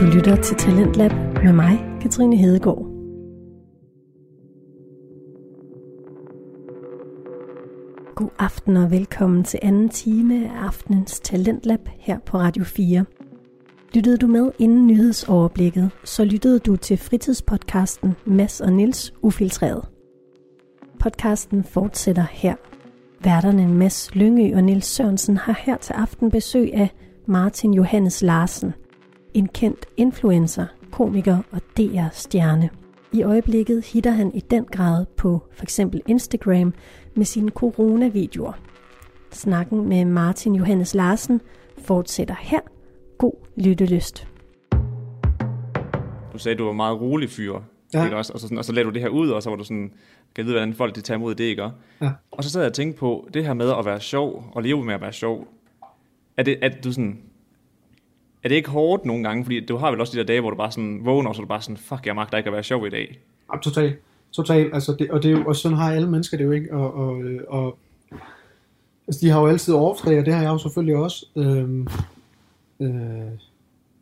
Du lytter til Talentlab med mig, Katrine Hedegaard. God aften og velkommen til anden time af aftenens Talentlab her på Radio 4. Lyttede du med inden nyhedsoverblikket, så lyttede du til fritidspodcasten Mass og Nils Ufiltreret. Podcasten fortsætter her. Værterne Mads Lyngø og Nils Sørensen har her til aften besøg af Martin Johannes Larsen, en kendt influencer, komiker og DR-stjerne. I øjeblikket hitter han i den grad på for eksempel Instagram med sine coronavideoer. Snakken med Martin Johannes Larsen fortsætter her. God lyttelyst. Du sagde, du var meget rolig fyr, Ja. ikke også? Og, så, sådan, og så lagde du det her ud, og så var du sådan, kan vide, hvordan folk de tager imod det, ikke? Ja. Og så sad jeg og tænkte på, det her med at være sjov, og leve med at være sjov, er det, er du sådan, er det ikke hårdt nogle gange? Fordi du har vel også de der dage, hvor du bare sådan vågner, og så er du bare sådan, fuck, jeg magter ikke at være sjov i dag. Ja, totalt. Totalt. Altså det, og, det er jo, og sådan har alle mennesker det jo ikke. Og, og, øh, og altså de har jo altid overfri, og det har jeg jo selvfølgelig også. Øhm, øh,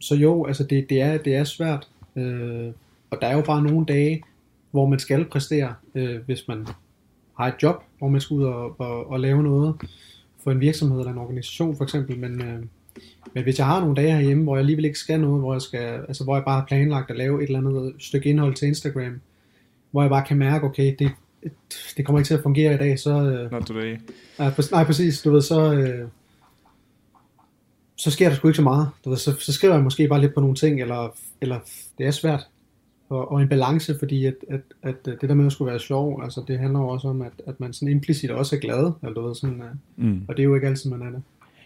så jo, altså det, det, er, det er svært. Øh, og der er jo bare nogle dage, hvor man skal præstere, øh, hvis man har et job, hvor man skal ud og, og, og lave noget for en virksomhed eller en organisation for eksempel. Men, øh, men hvis jeg har nogle dage herhjemme, hvor jeg alligevel ikke skal noget, hvor jeg, skal, altså, hvor jeg bare har planlagt at lave et eller andet stykke indhold til Instagram, hvor jeg bare kan mærke, okay, det, det kommer ikke til at fungere i dag, så... Øh, Not today. nej, præ- nej, præcis, du ved, så... Øh, så sker der sgu ikke så meget. Du ved, så, så skriver jeg måske bare lidt på nogle ting, eller, eller det er svært. Og, og en balance, fordi at, at, at det der med at skulle være sjov, altså det handler jo også om, at, at man sådan implicit også er glad, eller du ved, sådan, øh, Mm. og det er jo ikke altid, man er det.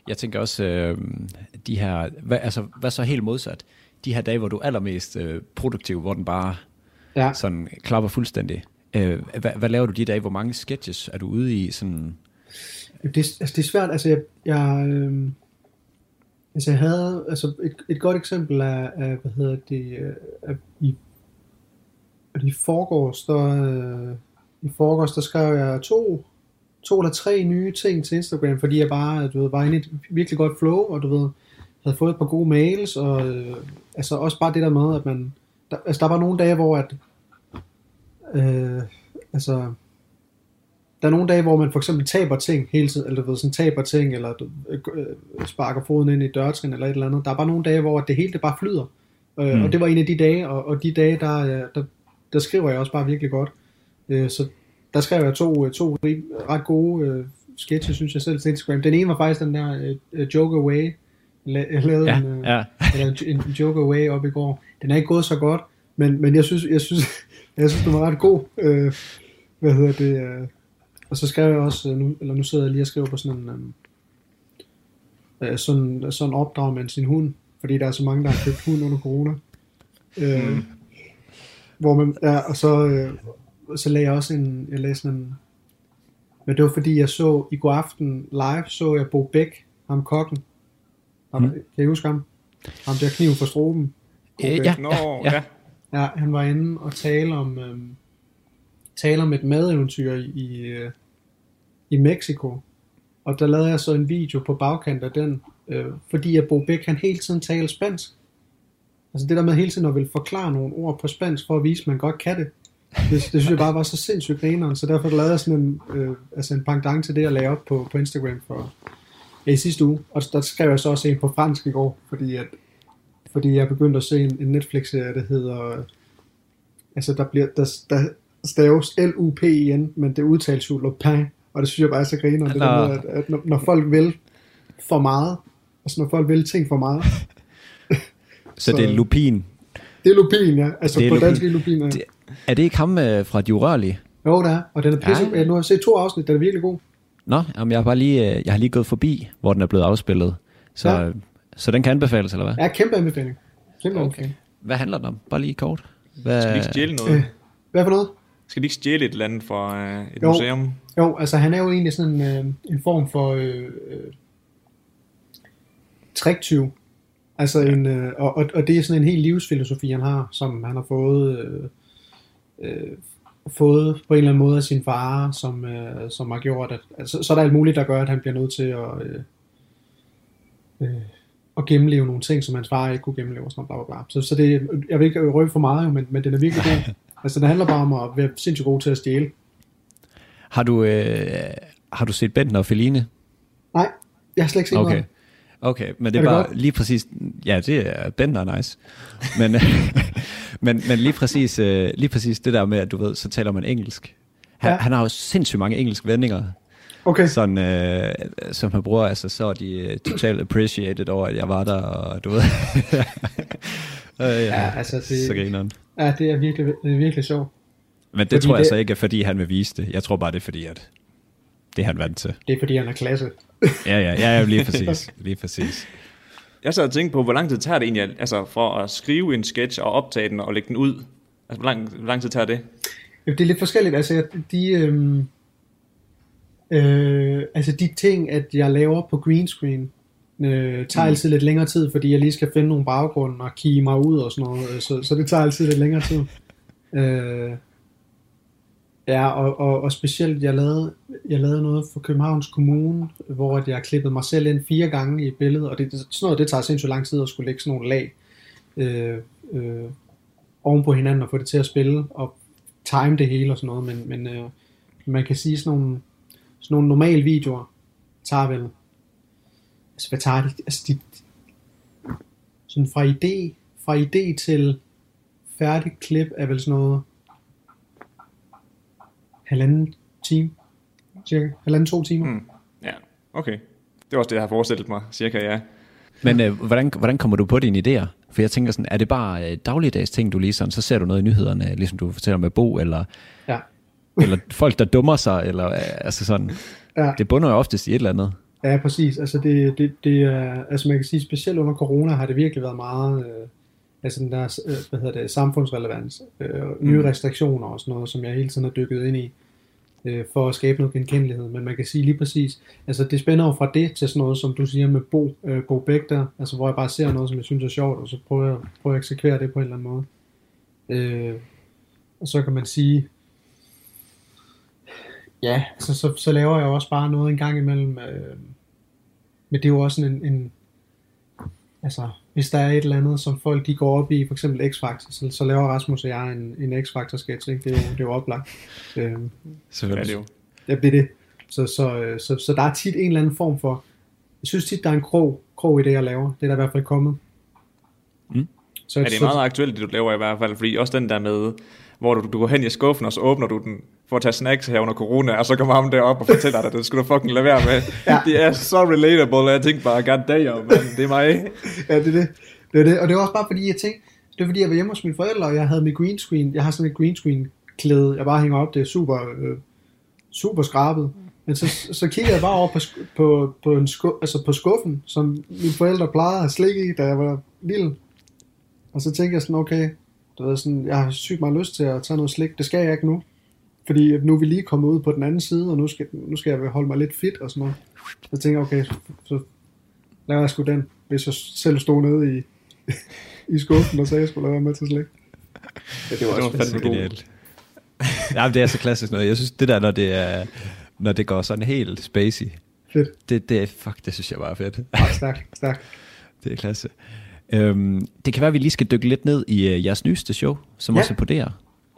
Jeg tænker også, øh, de her, hvad, altså, hvad så helt modsat? De her dage, hvor du er allermest øh, produktiv, hvor den bare Ja. sådan klapper fuldstændig. Øh, hvad, hvad laver du de dage? Hvor mange sketches er du ude i? Sådan, Det, altså, det er svært, altså jeg, jeg, øh, altså jeg havde, altså et, et godt eksempel er, er hvad hedder det, øh, er, i, i forgårs, der, øh, i forgårs, der skrev jeg to, to eller tre nye ting til Instagram, fordi jeg bare, du ved, var inde i et virkelig godt flow, og du ved, havde fået et par gode mails, og øh, altså også bare det der med, at man, der, altså der var nogle dage, hvor at, øh, altså, der er nogle dage, hvor man for eksempel taber ting hele tiden, eller du ved, sådan taber ting, eller øh, øh, sparker foden ind i dørtrin, eller et eller andet. Der er bare nogle dage, hvor det hele det bare flyder. Øh, Mm. Og det var en af de dage, og, og de dage, der, øh, der, der skriver jeg også bare virkelig godt. Øh, så der skrev jeg to, øh, to ret gode øh, sketches, synes jeg selv, til Instagram. Den ene var faktisk den der øh, øh, Joke Away, jeg lavede ja, en, øh, ja. eller en, en joke away op i går. Den er ikke gået så godt, men, men jeg synes, jeg synes, jeg synes, den var ret god. Øh, hvad hedder det? Øh, og så skrev jeg også, øh, nu, eller nu sidder jeg lige og skriver på sådan en, øh, øh, sådan, sådan opdrag med sin hund, fordi der er så mange, der har købt hund under corona. Øh, Mm. Hvor man, ja, og så, øh, så lagde jeg også en, jeg sådan en, men det var fordi, jeg så i går aften live, så jeg Bo Bæk, ham kokken. Ham, Mm. Kan I huske ham? Ham der kniv for stroben. Øh, ja, Nå, ja, ja. ja. Ja, han var inde og tale om, øhm, tale om et madeventyr i, i, øh, i Mexico. Og der lavede jeg så en video på bagkant af den, øh, fordi at Bo Bæk, han hele tiden taler spansk. Altså det der med hele tiden at vil forklare nogle ord på spansk, for at vise, at man godt kan det. Det, det synes jeg bare var så sindssygt grineren, så derfor lavede jeg sådan en, øh, altså en pendant til det, jeg lagde op på, på Instagram for, ja, i sidste uge. Og der skrev jeg så også en på fransk i går, fordi at fordi jeg begyndte at se en, en Netflix-serie, der hedder, altså der bliver, der, der staves L-U-P-I-N, men det udtales jo Lupin, og det synes jeg bare er så griner, det der med, at, at når, når, folk vil for meget, altså når folk vil ting for meget, Så det er Så- Lupin. det er Lupin, ja, altså Det er på Lupin. dansk er Lupin, ja. Det- Er det ikke ham øh, fra De Urørlige? Jo, det er, og den er pisse, Ja, ja, ja. nu har jeg set to afsnit, den er virkelig god. Nå, jamen, jeg, har bare lige, øh, jeg har lige gået forbi, hvor den er blevet afspillet. Så, Ja. ja. så den kan anbefales, eller hvad? Ja, kæmpe anbefaling. Kæmpe Okay. anbefaling. Hvad handler den om? Bare lige kort. Hvad, Skal de ikke stjæle noget? Øh, hvad for noget? Skal de ikke stjæle et eller andet fra øh, et Jo. museum? Jo, altså han er jo egentlig sådan en, øh, en form for øh, øh, triktyv. Altså en, øh, og, og, og det er sådan en helt livsfilosofi, han har, som han har fået, øh, øh, fået på en eller anden måde af sin far, som, øh, som har gjort, at altså, så er der alt muligt, der gør, at han bliver nødt til at, øh, øh, at gennemleve nogle ting, som hans far ikke kunne gennemleve, og sådan bla, bla, bla. Så, så det, jeg vil ikke røbe for meget, men, men den er virkelig god. altså, det handler bare om at være sindssygt god til at stjæle. Har du, øh, har du set Benten og Feline? Nej, jeg har slet ikke set Okay. noget. Okay, men det Er det bare godt? lige præcis, ja, det er Benten er nice. Men, men, men lige, præcis, øh, lige præcis det der med, at du ved, så taler man engelsk. Han, Ja. ja. han har jo sindssygt mange engelske vendinger, Okay, sådan, øh, som han bruger, altså så er de øh, totalt appreciated over, at jeg var der, og du ved. øh, ja, Ja, altså, det- Så grineren. ja, det er virkelig, det er virkelig sjovt. Men det Fordi tror jeg det- så ikke er, fordi han vil vise det. Jeg tror bare, det er fordi, at det er han vant til. Det er fordi, han er klasse. Ja, ja, ja, ja lige præcis. Lige præcis. Jeg sad og tænkte på, hvor lang tid tager det egentlig, altså for at skrive en sketch og optage den og lægge den ud? Altså, hvor lang, hvor lang tid tager det? Jo, Det er lidt forskelligt. Altså, de, øhm, øh, altså de ting, at jeg laver på green screen, øh, tager Mm. altid lidt længere tid, fordi jeg lige skal finde nogle baggrunde og kigge mig ud og sådan noget. øh, Så, så det tager altid lidt længere tid. Øh, ja, og, og, og specielt, jeg lavede, jeg lavede noget for Københavns Kommune, hvor at jeg klippede mig selv ind fire gange i billedet, og det, sådan noget, det tager sindssygt lang tid at skulle lægge sådan nogle lag øh, øh, oven på hinanden og få det til at spille, og time det hele og sådan noget, men, men øh, man kan sige sådan nogle, sådan nogle normale videoer tager vel, altså hvad tager de, altså de, sådan fra idé, fra idé til færdig klip er vel sådan noget halvanden time, cirka, halvanden to timer. Mm. Ja, okay. Det var også det, jeg har forestillet mig, cirka, ja. Men øh, hvordan, hvordan kommer du på dine idéer? For jeg tænker sådan, er det bare øh, dagligdags ting, du lige sådan, så ser du noget i nyhederne, ligesom du fortæller med Bo, eller, Ja. eller folk, der dummer sig, eller øh, altså sådan. Ja. Det bunder jo oftest i et eller andet. Ja, præcis. Altså, det, det, det er, altså man kan sige, specielt under corona har det virkelig været meget, øh, altså den der, øh, hvad hedder det, samfundsrelevans, øh, nye Mm. restriktioner og sådan noget, som jeg hele tiden har dykket ind i, øh, for at skabe noget genkendelighed. Men man kan sige lige præcis, altså det spænder jo fra det til sådan noget, som du siger med Bo, øh, Bo Bæk der, altså hvor jeg bare ser noget, som jeg synes er sjovt, og så prøver jeg, prøver jeg at eksekvere det på en eller anden måde. Øh, og så kan man sige, ja, altså, så, så laver jeg også bare noget en gang imellem, øh, men det er jo også sådan en, en altså, hvis der er et eller andet, som folk de går op i, for eksempel X-Factor, så, så laver Rasmus og jeg en, en X-Factor sketch, ikke? Det, er jo, det er jo oplagt. Øh, Ja, det er jo. ja, det er det. Så, så, øh, så, så der er tit en eller anden form for, jeg synes tit, der er en krog, krog i det, jeg laver. Det er der i hvert fald kommet. Mm. Så, Ja, det er så, meget aktuelt, det du laver i hvert fald, fordi også den der med, hvor du, du går hen i skuffen, og så åbner du den for at tage snacks her under corona, og så kommer ham derop og fortæller dig, at det skulle du fucking lade være med. Ja. Det er så relatable, og jeg tænkte bare, god damn, man, det er mig. Ja, det er det. det er det. Og det var også bare fordi, jeg tænkte, det var fordi, jeg var hjemme hos mine forældre, og jeg havde mit green screen. Jeg har sådan et green screen klæde, jeg bare hænger op. Det er super, øh, super skrabet. Men så, så kiggede jeg bare over på, på, på, en sku, altså på skuffen, som mine forældre plejede at have slik i, da jeg var lille. Og så tænkte jeg sådan, okay, du ved sådan, jeg har sygt meget lyst til at tage noget slik. Det skal jeg ikke nu. Fordi nu er vi lige kommet ud på den anden side, og nu skal, nu skal jeg holde mig lidt fit og sådan noget. Så jeg, okay, så, laver jeg sgu den, hvis jeg selv stod nede i, i skuffen og sagde, at jeg skulle lade være med til slik. Ja, det var Det også var fandme god. Genialt. Ja, det er så klassisk noget. Jeg synes, det der, når det, er, når det går sådan helt spacey, Fedt. det, det, er- fuck, det synes jeg bare er fedt. Ja, stærkt. Det er klasse. Øhm, det kan være, at vi lige skal dykke lidt ned i uh, jeres nyeste show, som Ja. også er på DR.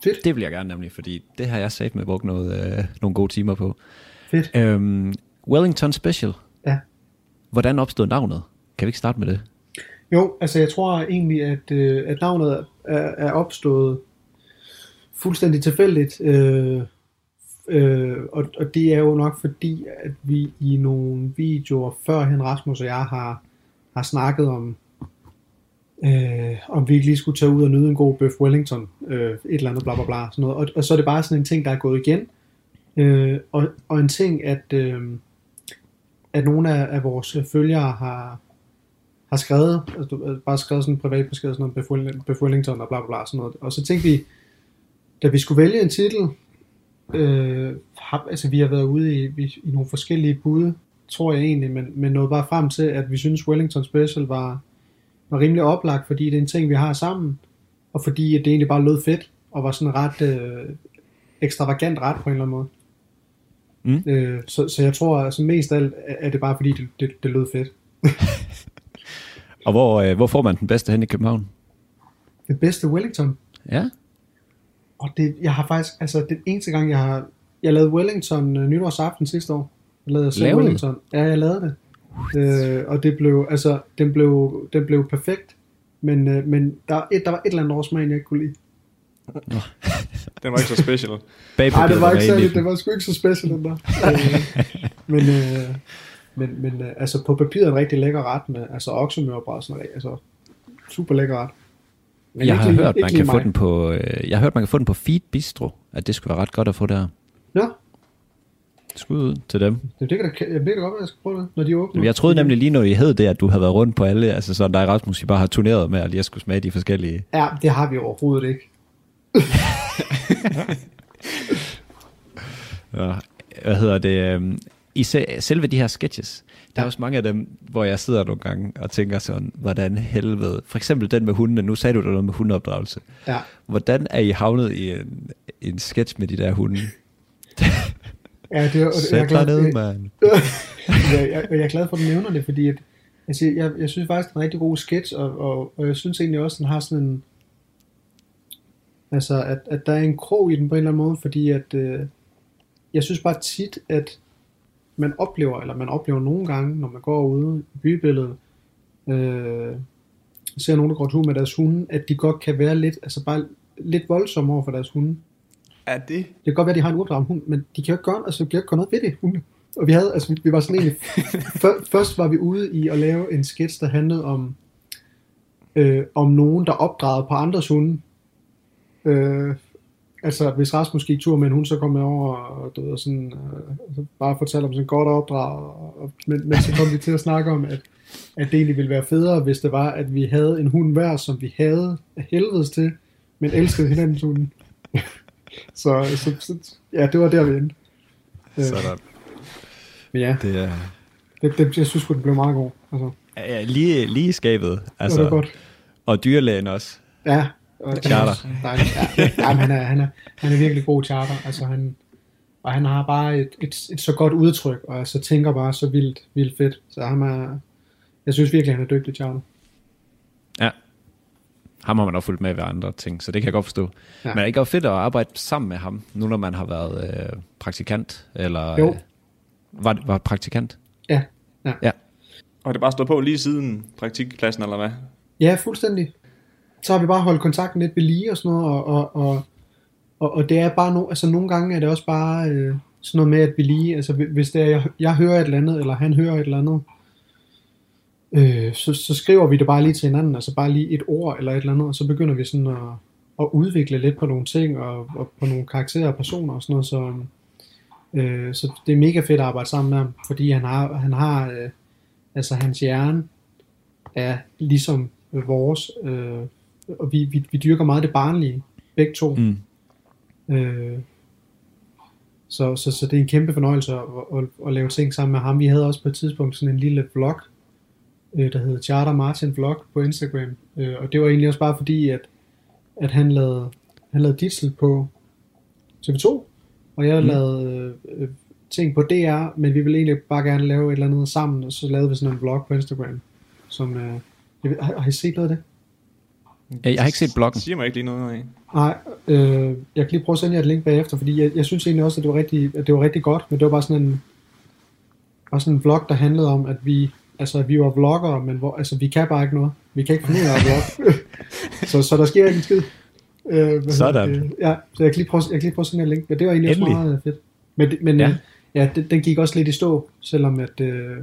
Fedt. Det vil jeg gerne nemlig, fordi det har jeg sat med brugt noget, øh, nogle gode timer på. Fedt. Øhm, Wellington Special. Ja. Hvordan opstod navnet? Kan vi ikke starte med det? Jo, altså jeg tror egentlig, at, øh, at navnet er, er opstået fuldstændig tilfældigt. Øh, øh, og, og det er jo nok fordi, at vi i nogle videoer førhen, Rasmus og jeg, har, har snakket om, øh, om vi ikke lige skulle tage ud og nyde en god bøf Wellington, øh, et eller andet bla bla bla. Sådan noget. Og, og så er det bare sådan en ting, der er gået igen. Øh, og, og en ting, at, øh, at nogle af, af vores følgere har, har skrevet, altså øh, bare skrevet sådan en privat besked, sådan noget Beth Wellington og bla bla bla, sådan noget. Og så tænkte vi, da vi skulle vælge en titel, øh, har, altså vi har været ude i, i, i nogle forskellige bud, tror jeg egentlig, men, men nåede bare frem til, at vi synes Wellington Special var, var rimelig oplagt, fordi det er en ting, vi har sammen, og fordi at det egentlig bare lød fedt, og var sådan ret øh, ekstravagant ret på en eller anden måde. Mm. Øh, så, så jeg tror, altså mest af alt er det bare fordi, det, det, det lød fedt. Og hvor, øh, hvor får man den bedste hen i København? Det bedste Wellington. Ja. Og det, jeg har faktisk, altså den eneste gang, jeg har, jeg lavede Wellington uh, nytårsaften sidste år. Jeg lavede Lavede? Wellington. Ja, jeg lavede det. Øh, og det blev, altså, den blev, den blev perfekt. Men, øh, men der, et, der var et eller andet årsmag, jeg ikke kunne lide. Den var ikke så special. Nej, det var ikke den. det var sgu ikke så special, den der. Øh, men, øh, men, men øh, altså på papiret en rigtig lækker ret med, altså noget, altså super lækker ret. Men Jeg har lige- hørt, man kan få den på, øh, jeg har hørt, man kan få den på Feed Bistro, at det skulle være ret godt at få der. Ja, Skud ud til dem. det, det, kan da, jeg ved da godt, at jeg skal prøve det, når de åbner. Jeg troede nemlig lige, når I hed det, at du havde været rundt på alle, altså sådan dig Rasmus, I bare har turneret med, at jeg skulle smage de forskellige. Ja, det har vi overhovedet ikke. Ja, hvad hedder det? øhm, I se, selve de her sketches, der er også mange af dem, hvor jeg sidder nogle gange og tænker sådan, hvordan helvede, for eksempel den med hundene, nu sagde du der noget med hundeopdragelse. Ja. Hvordan er I havnet i en, en sketch med de der hunde? Ja, det, er- og det, jeg, er Sæt dig glad, ned, mand. jeg, jeg, jeg er glad for, at du nævner det, fordi at, altså, jeg, jeg synes faktisk, det er en rigtig god sketch, og, og, og jeg synes egentlig også, at den har sådan en, altså, at, at der er en krog i den på en eller anden måde, fordi at, øh, jeg synes bare tit, at man oplever, eller man oplever nogle gange, når man går ude i bybilledet, øh, ser nogen, der går tur med deres hunde, at de godt kan være lidt, altså bare lidt voldsomme over for deres hunde. Er det? Det kan godt være, at de har en uopdraget hund, men de kan jo ikke gøre, altså, de kan jo ikke gøre noget ved det, hunde. Og vi havde, altså, vi- vi var sådan egentlig, før, først var vi ude i at lave en sketch, der handlede om, øh, om nogen, der opdragede på andres hunde. Øh, altså, hvis Rasmus gik tur med en hund, så kom jeg over og, du ved, sådan, øh, altså, bare fortalte om sådan godt opdrag, og, og, men, men så kom vi til at snakke om, at, at det egentlig ville være federe, hvis det var, at vi havde en hund hver, som vi havde af helvedes til, men elskede hinandens hunde. Så, så, så, ja, det var der, vi endte. Øh, Sådan. men ja, Det er det, det, jeg synes det blev meget god. Altså, ja, lige, lige skabet. altså, det var godt. og dyrlægen også. Ja. Og, Charter. Dejligt. Ja, ja, han, er, han, er, han er virkelig god charter. Altså, han, og han har bare et, et, et så godt udtryk, og altså tænker bare så vildt, vildt fedt. Så han er, jeg synes virkelig, han er dygtig charter. Ham har man også fulgt med ved andre ting, så det kan jeg godt forstå. Ja. Men er det ikke også fedt at arbejde sammen med ham, nu når man har været øh, praktikant? Eller, Jo. Øh, var, var praktikant? Ja, ja. Ja. Og det bare stået på lige siden praktikklassen, eller hvad? Ja, fuldstændig. Så har vi bare holdt kontakten lidt ved lige og sådan noget, og, og, og, og, og det er bare no, altså nogle gange er det også bare øh, sådan noget med, at vi lige, altså hvi- hvis det er, jeg, jeg hører et eller andet, eller han hører et eller andet, øh, så, så skriver vi det bare lige til hinanden, altså bare lige et ord eller et eller andet, og så begynder vi sådan at, at udvikle lidt på nogle ting, og, og på nogle karakterer og personer og sådan noget, så, øh, så det er mega fedt at arbejde sammen med ham, fordi han har, han har øh, altså hans hjerne er ligesom vores, øh, og vi, vi, vi dyrker meget det barnlige, begge to. Mm. Øh, så, så, så det er en kæmpe fornøjelse at, at, at lave ting sammen med ham. Vi havde også på et tidspunkt sådan en lille vlog, øh, der hed Charter Martin Vlog på Instagram. Øh, og det var egentlig også bare fordi, at, at han lavede, han lavede Ditzel på TV2, og jeg Mm. lavede øh, øh, ting på DR, men vi ville egentlig bare gerne lave et eller andet sammen, og så lavede vi sådan en vlog på Instagram, som... Øh, jeg ved, har, har I set noget af det? Jeg, jeg har ikke set bloggen. Siger mig ikke lige noget af. Nej, øh, jeg kan lige prøve at sende jer et link bagefter, fordi jeg, jeg synes egentlig også, at det var rigtig, at det var rigtig godt, men det var bare sådan en, bare sådan en vlog, der handlede om, at vi, altså, vi var vloggere, men hvor, altså, vi kan bare ikke noget. Vi kan ikke finde ud af at vlogge. så, så der sker ikke en skid. Øh, Sådan. det? Ja, så jeg kan lige prøve, jeg kan lige prøve jer et link, men det var egentlig Endelig. også meget øh, fedt. Men, men Ja. ja, ja den, den, gik også lidt i stå, selvom at, øh,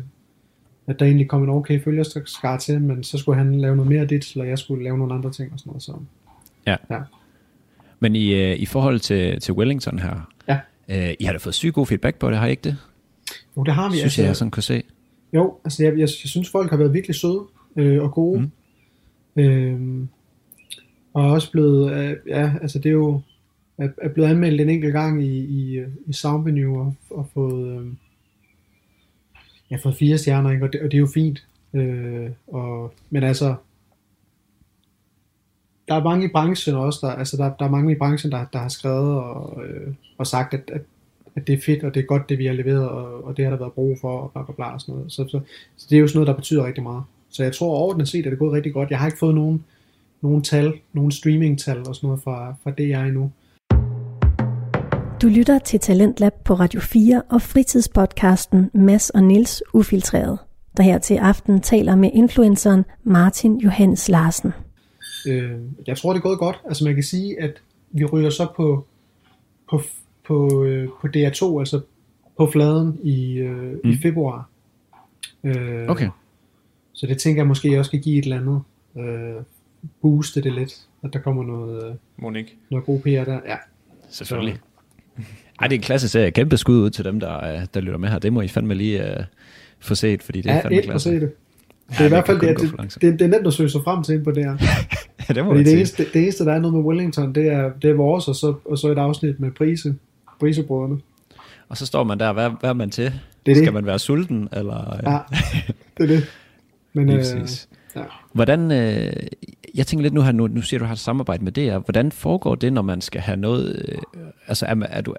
at der egentlig kom en okay følgerskar til, men så skulle han lave noget mere af det, eller jeg skulle lave nogle andre ting og sådan noget. Så. Ja. Ja. Men i, øh, i forhold til, til Wellington her, Ja. øh, I har da fået sygt god feedback på det, har I ikke det? Jo, det har vi. Synes jeg, jeg sådan kunne se. Jo, altså jeg, jeg, jeg synes, folk har været virkelig søde øh, og gode. Mm. Øhm, og er også blevet, øh, ja, altså det er jo, er, er blevet anmeldt en enkelt gang i, i, øh, i Soundvenue og, og fået, øh, ja, fået fire stjerner, ikke? Og, det, og det er jo fint. Øh, og, men altså, der er mange i branchen også, der, altså der, der er mange i branchen, der, der har skrevet og, øh, og sagt, at, at, at det er fedt, og det er godt, det vi har leveret, og, og det har der været brug for, og bla bla bla og sådan noget. Så, så, så det er jo sådan noget, der betyder rigtig meget. Så jeg tror overordnet set, at det er gået rigtig godt. Jeg har ikke fået nogen, nogen tal, nogen streaming-tal og sådan noget fra, fra DR endnu. Du lytter til Talentlab på Radio 4 og fritidspodcasten Mass og Nils Ufiltreret, der her til aften taler med influenceren Martin Johannes Larsen. Øh, jeg tror, det er gået godt. Altså man kan sige, at vi ryger så på, på, på, øh, på DR2, altså på fladen i, øh, mm. i februar. Øh, Okay. Så det tænker jeg måske også kan give et eller andet øh, booste det lidt, at der kommer noget, øh, Monique. noget god PR der. Ja, Selvfølgelig. Ej, det er en klasse serie. Kæmpe skud ud til dem, der, øh, der lytter med her. Det må I fandme lige uh, få set, fordi det er ja fandme klasse. se det. Det er Ja, i hvert fald det, det, det, det, er nemt at søge sig frem til på det her. Ja, det må Fordi det eneste, det eneste, der er noget med Wellington, det er, det er vores, og så, og så et afsnit med Prise, Prisebrødrene. Og så står man der, hvad, hvad er man til? Det er det. Skal man være sulten? Eller, Ja, det er det. Men, øh, ja. Hvordan, øh, jeg tænker lidt nu her, nu, nu siger du, du har et samarbejde med DR. Hvordan foregår det, når man skal have noget, øh, altså er, er, du,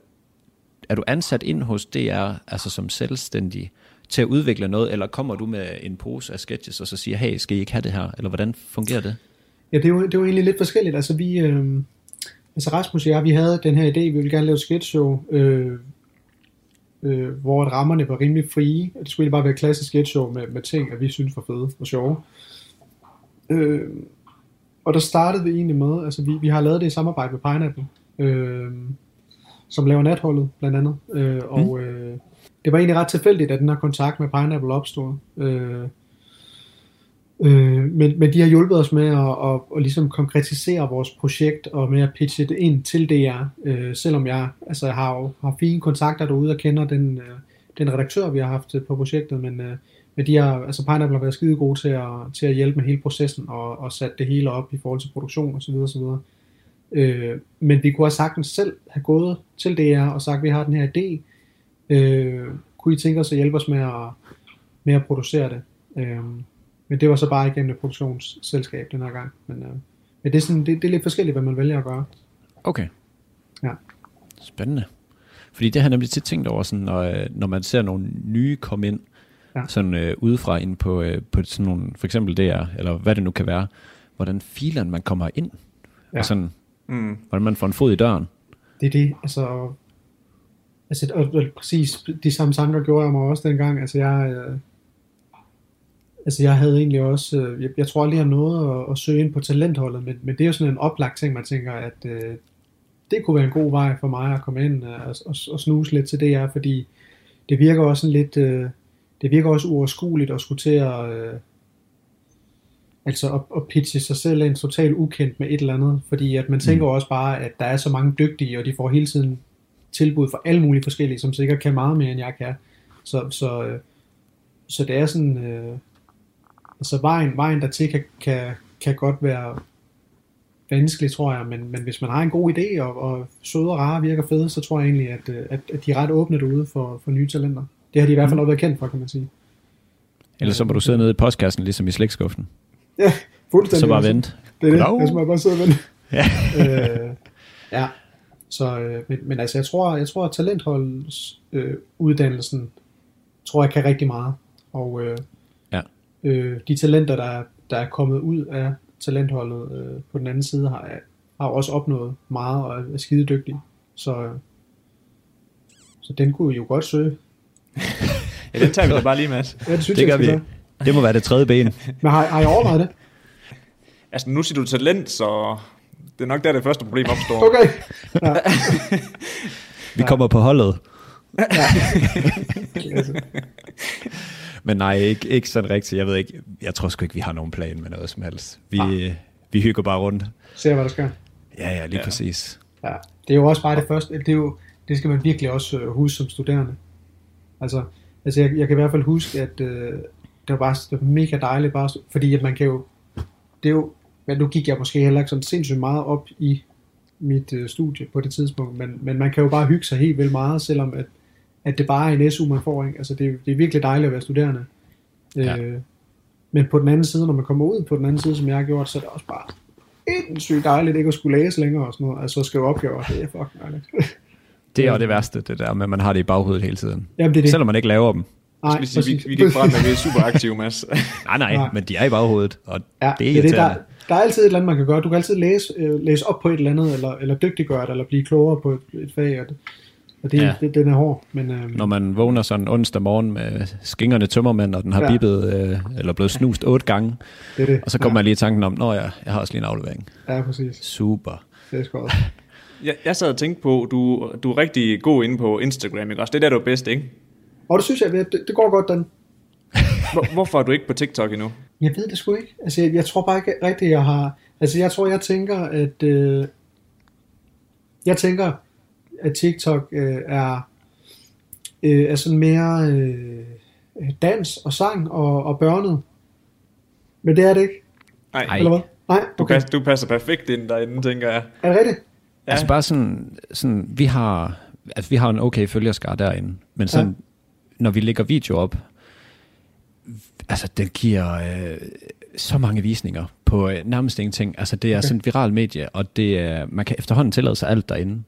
er du ansat ind hos DR, altså som selvstændig, til at udvikle noget, eller kommer du med en pose af sketches, og så siger, hey, skal I ikke have det her? Eller hvordan fungerer det? Ja, det er, jo, det er jo egentlig lidt forskelligt. Altså vi, øh, altså Rasmus og jeg, vi havde den her idé, vi ville gerne lave et sketchshow, øh, øh, hvor at rammerne var rimelig frie, og det skulle bare være et klassisk sketchshow med, med ting, at vi synes var fede og sjove. Øh, og der startede vi egentlig med, altså vi, vi har lavet det i samarbejde med Pineapple, øh, som laver natholdet blandt andet, øh, og øh, det var egentlig ret tilfældigt, at den her kontakt med Pineapple opstod. Øh, Øh, men, men de har hjulpet os med at, at, at ligesom konkretisere vores projekt og med at pitche det ind til DR, øh, selvom jeg altså, har har fine kontakter derude og kender den, øh, den redaktør, vi har haft øh, på projektet, men, øh, men de har, altså Pineapple har været skide gode til at, til at hjælpe med hele processen og, og sat det hele op i forhold til produktion osv. osv. Øh, men vi kunne have sagtens selv have gået til DR og sagt, at vi har den her idé. Øh, kunne I tænke os at hjælpe os med at, med at producere det? Øh, men det var så bare igennem et produktionsselskab den her gang. Men, øh, men det, er sådan, det, det er lidt forskelligt, hvad man vælger at gøre. Okay. Ja. Spændende. Fordi det har jeg nemlig tit tænkt over, sådan, når, øh, når man ser nogle nye komme ind, Ja. sådan øh, udefra ind på, øh, på sådan nogle, for eksempel DR, eller hvad det nu kan være, hvordan fileren man kommer ind, Ja. ja. og sådan, Mm. hvordan man får en fod i døren. Det er det, altså... Altså, og, og præcis de samme tanker gjorde jeg mig også dengang. Altså, jeg, øh, altså, jeg havde egentlig også... Øh, jeg, jeg tror aldrig, jeg nåede at, at søge ind på talentholdet, men, men det er jo sådan en oplagt ting, man tænker, at øh, det kunne være en god vej for mig at komme ind øh, og, og, og snuse lidt til det her, fordi det virker også sådan lidt... Øh, det virker også uoverskueligt at skulle til at... Øh, altså at, at pitche sig selv ind totalt ukendt med et eller andet, fordi at man tænker mm. også bare, at der er så mange dygtige, og de får hele tiden tilbud for alle mulige forskellige, som sikkert kan meget mere, end jeg kan. Så, så, øh, så det er sådan, øh, altså vejen, vejen dertil kan, kan, kan godt være vanskelig, tror jeg, men, men hvis man har en god idé, og, og søde og rare virker fede, så tror jeg egentlig, at, øh, at, at de er ret åbne derude for, for nye talenter. Det har de i hvert fald også været kendt for, kan man sige. Eller så må du sidde nede i postkassen, ligesom i slægtskuften. Ja, fuldstændig. Så bare vente. Det er det, Goddag. jeg skal bare sidde og vente. Ja. øh, ja, så, øh, men, men altså, jeg tror, jeg tror at talentholds øh, uddannelsen, tror jeg kan rigtig meget. Og øh. Øh, de talenter, der, er- der er kommet ud af talentholdet øh, på den anden side, har, har også opnået meget og er skide dygtige. Så, øh, så den kunne I jo godt søge. Ja, den tager vi da bare lige, Mads. Ja, det synes Det jeg, gør vi. skal Det må være det tredje ben. Men har, har I overvejet det? Altså, nu siger du talent, så det er nok der, det første problem opstår. Okay. Ja. Vi kommer på holdet. Klasse. Men nej, ikke, ikke sådan rigtigt. Jeg ved ikke, jeg tror sgu ikke, vi har nogen plan med noget som helst. Vi, Ah. vi hygger bare rundt. Se hvad der sker. Ja, ja, lige Ja. præcis. Ja, det er jo også bare det første, det, er jo, det skal man virkelig også øh, huske som studerende. Altså, altså jeg, jeg kan i hvert fald huske, at øh, det var bare det var mega dejligt, bare, fordi at man kan jo, det er jo, men nu gik jeg måske heller ikke sådan sindssygt meget op i mit øh, studie på det tidspunkt, men, men man kan jo bare hygge sig helt vildt meget, selvom at, at det bare er en SU, man får. Ikke? Altså, det, er- det er virkelig dejligt at være studerende. Ja. Øh, men på den anden side, når man kommer ud på den anden side, som jeg har gjort, så er det også bare sindssygt dejligt ikke at skulle læse længere og sådan noget. Altså skrive opgaver, det er fucking dejligt. Det er jo det værste, det der med, at man har det i baghovedet hele tiden. Jamen det er det. Selvom man ikke laver dem, Nej, sige, vi, vi kan ikke at vi er super aktive, Mads. Nej, nej, Nej. men de er i baghovedet, og Ja, det er det, er det, der, irriterende. der er altid et eller andet, man kan gøre. Du kan altid læse, øh, læse op på et eller andet, eller, eller dygtiggøre det, eller blive klogere på et, et fag, og det, og det, Ja. det, den er hård. Men, øh, Når man vågner sådan onsdag morgen med skingerne tømmermænd, og den har ja. Ja. bippet, øh, eller blevet snust otte gange, det er det. og så kommer ja. man lige i tanken om, nå ja, jeg har også lige en aflevering. Ja, præcis. Super. Det er sgu også. Jeg, jeg sad og tænkte på, du, du er rigtig god inde på Instagram, ikke også? Det er der, du er bedst, ikke? Og det synes jeg, det, det går godt, den. Hvor, hvorfor er du ikke på TikTok endnu? Jeg ved det sgu ikke. Altså, jeg, jeg tror bare ikke rigtigt, jeg har... Altså, jeg tror, jeg tænker, at... Øh, jeg tænker, at TikTok øh, er, øh, er sådan mere øh, dans og sang og, og børnet. Men det er det ikke, Nej, Ej. eller hvad? Nej, du, okay. passer, du passer perfekt ind derinde, tænker jeg. Er det rigtigt? Ja. Altså bare sådan, sådan vi har, altså vi har en okay følgerskar derinde, men sådan, ja. når vi lægger video op, altså den giver øh, så mange visninger på øh, nærmest ingenting. Altså det er okay. Okay. sådan et viral medie, og det er, man kan efterhånden tillade sig alt derinde.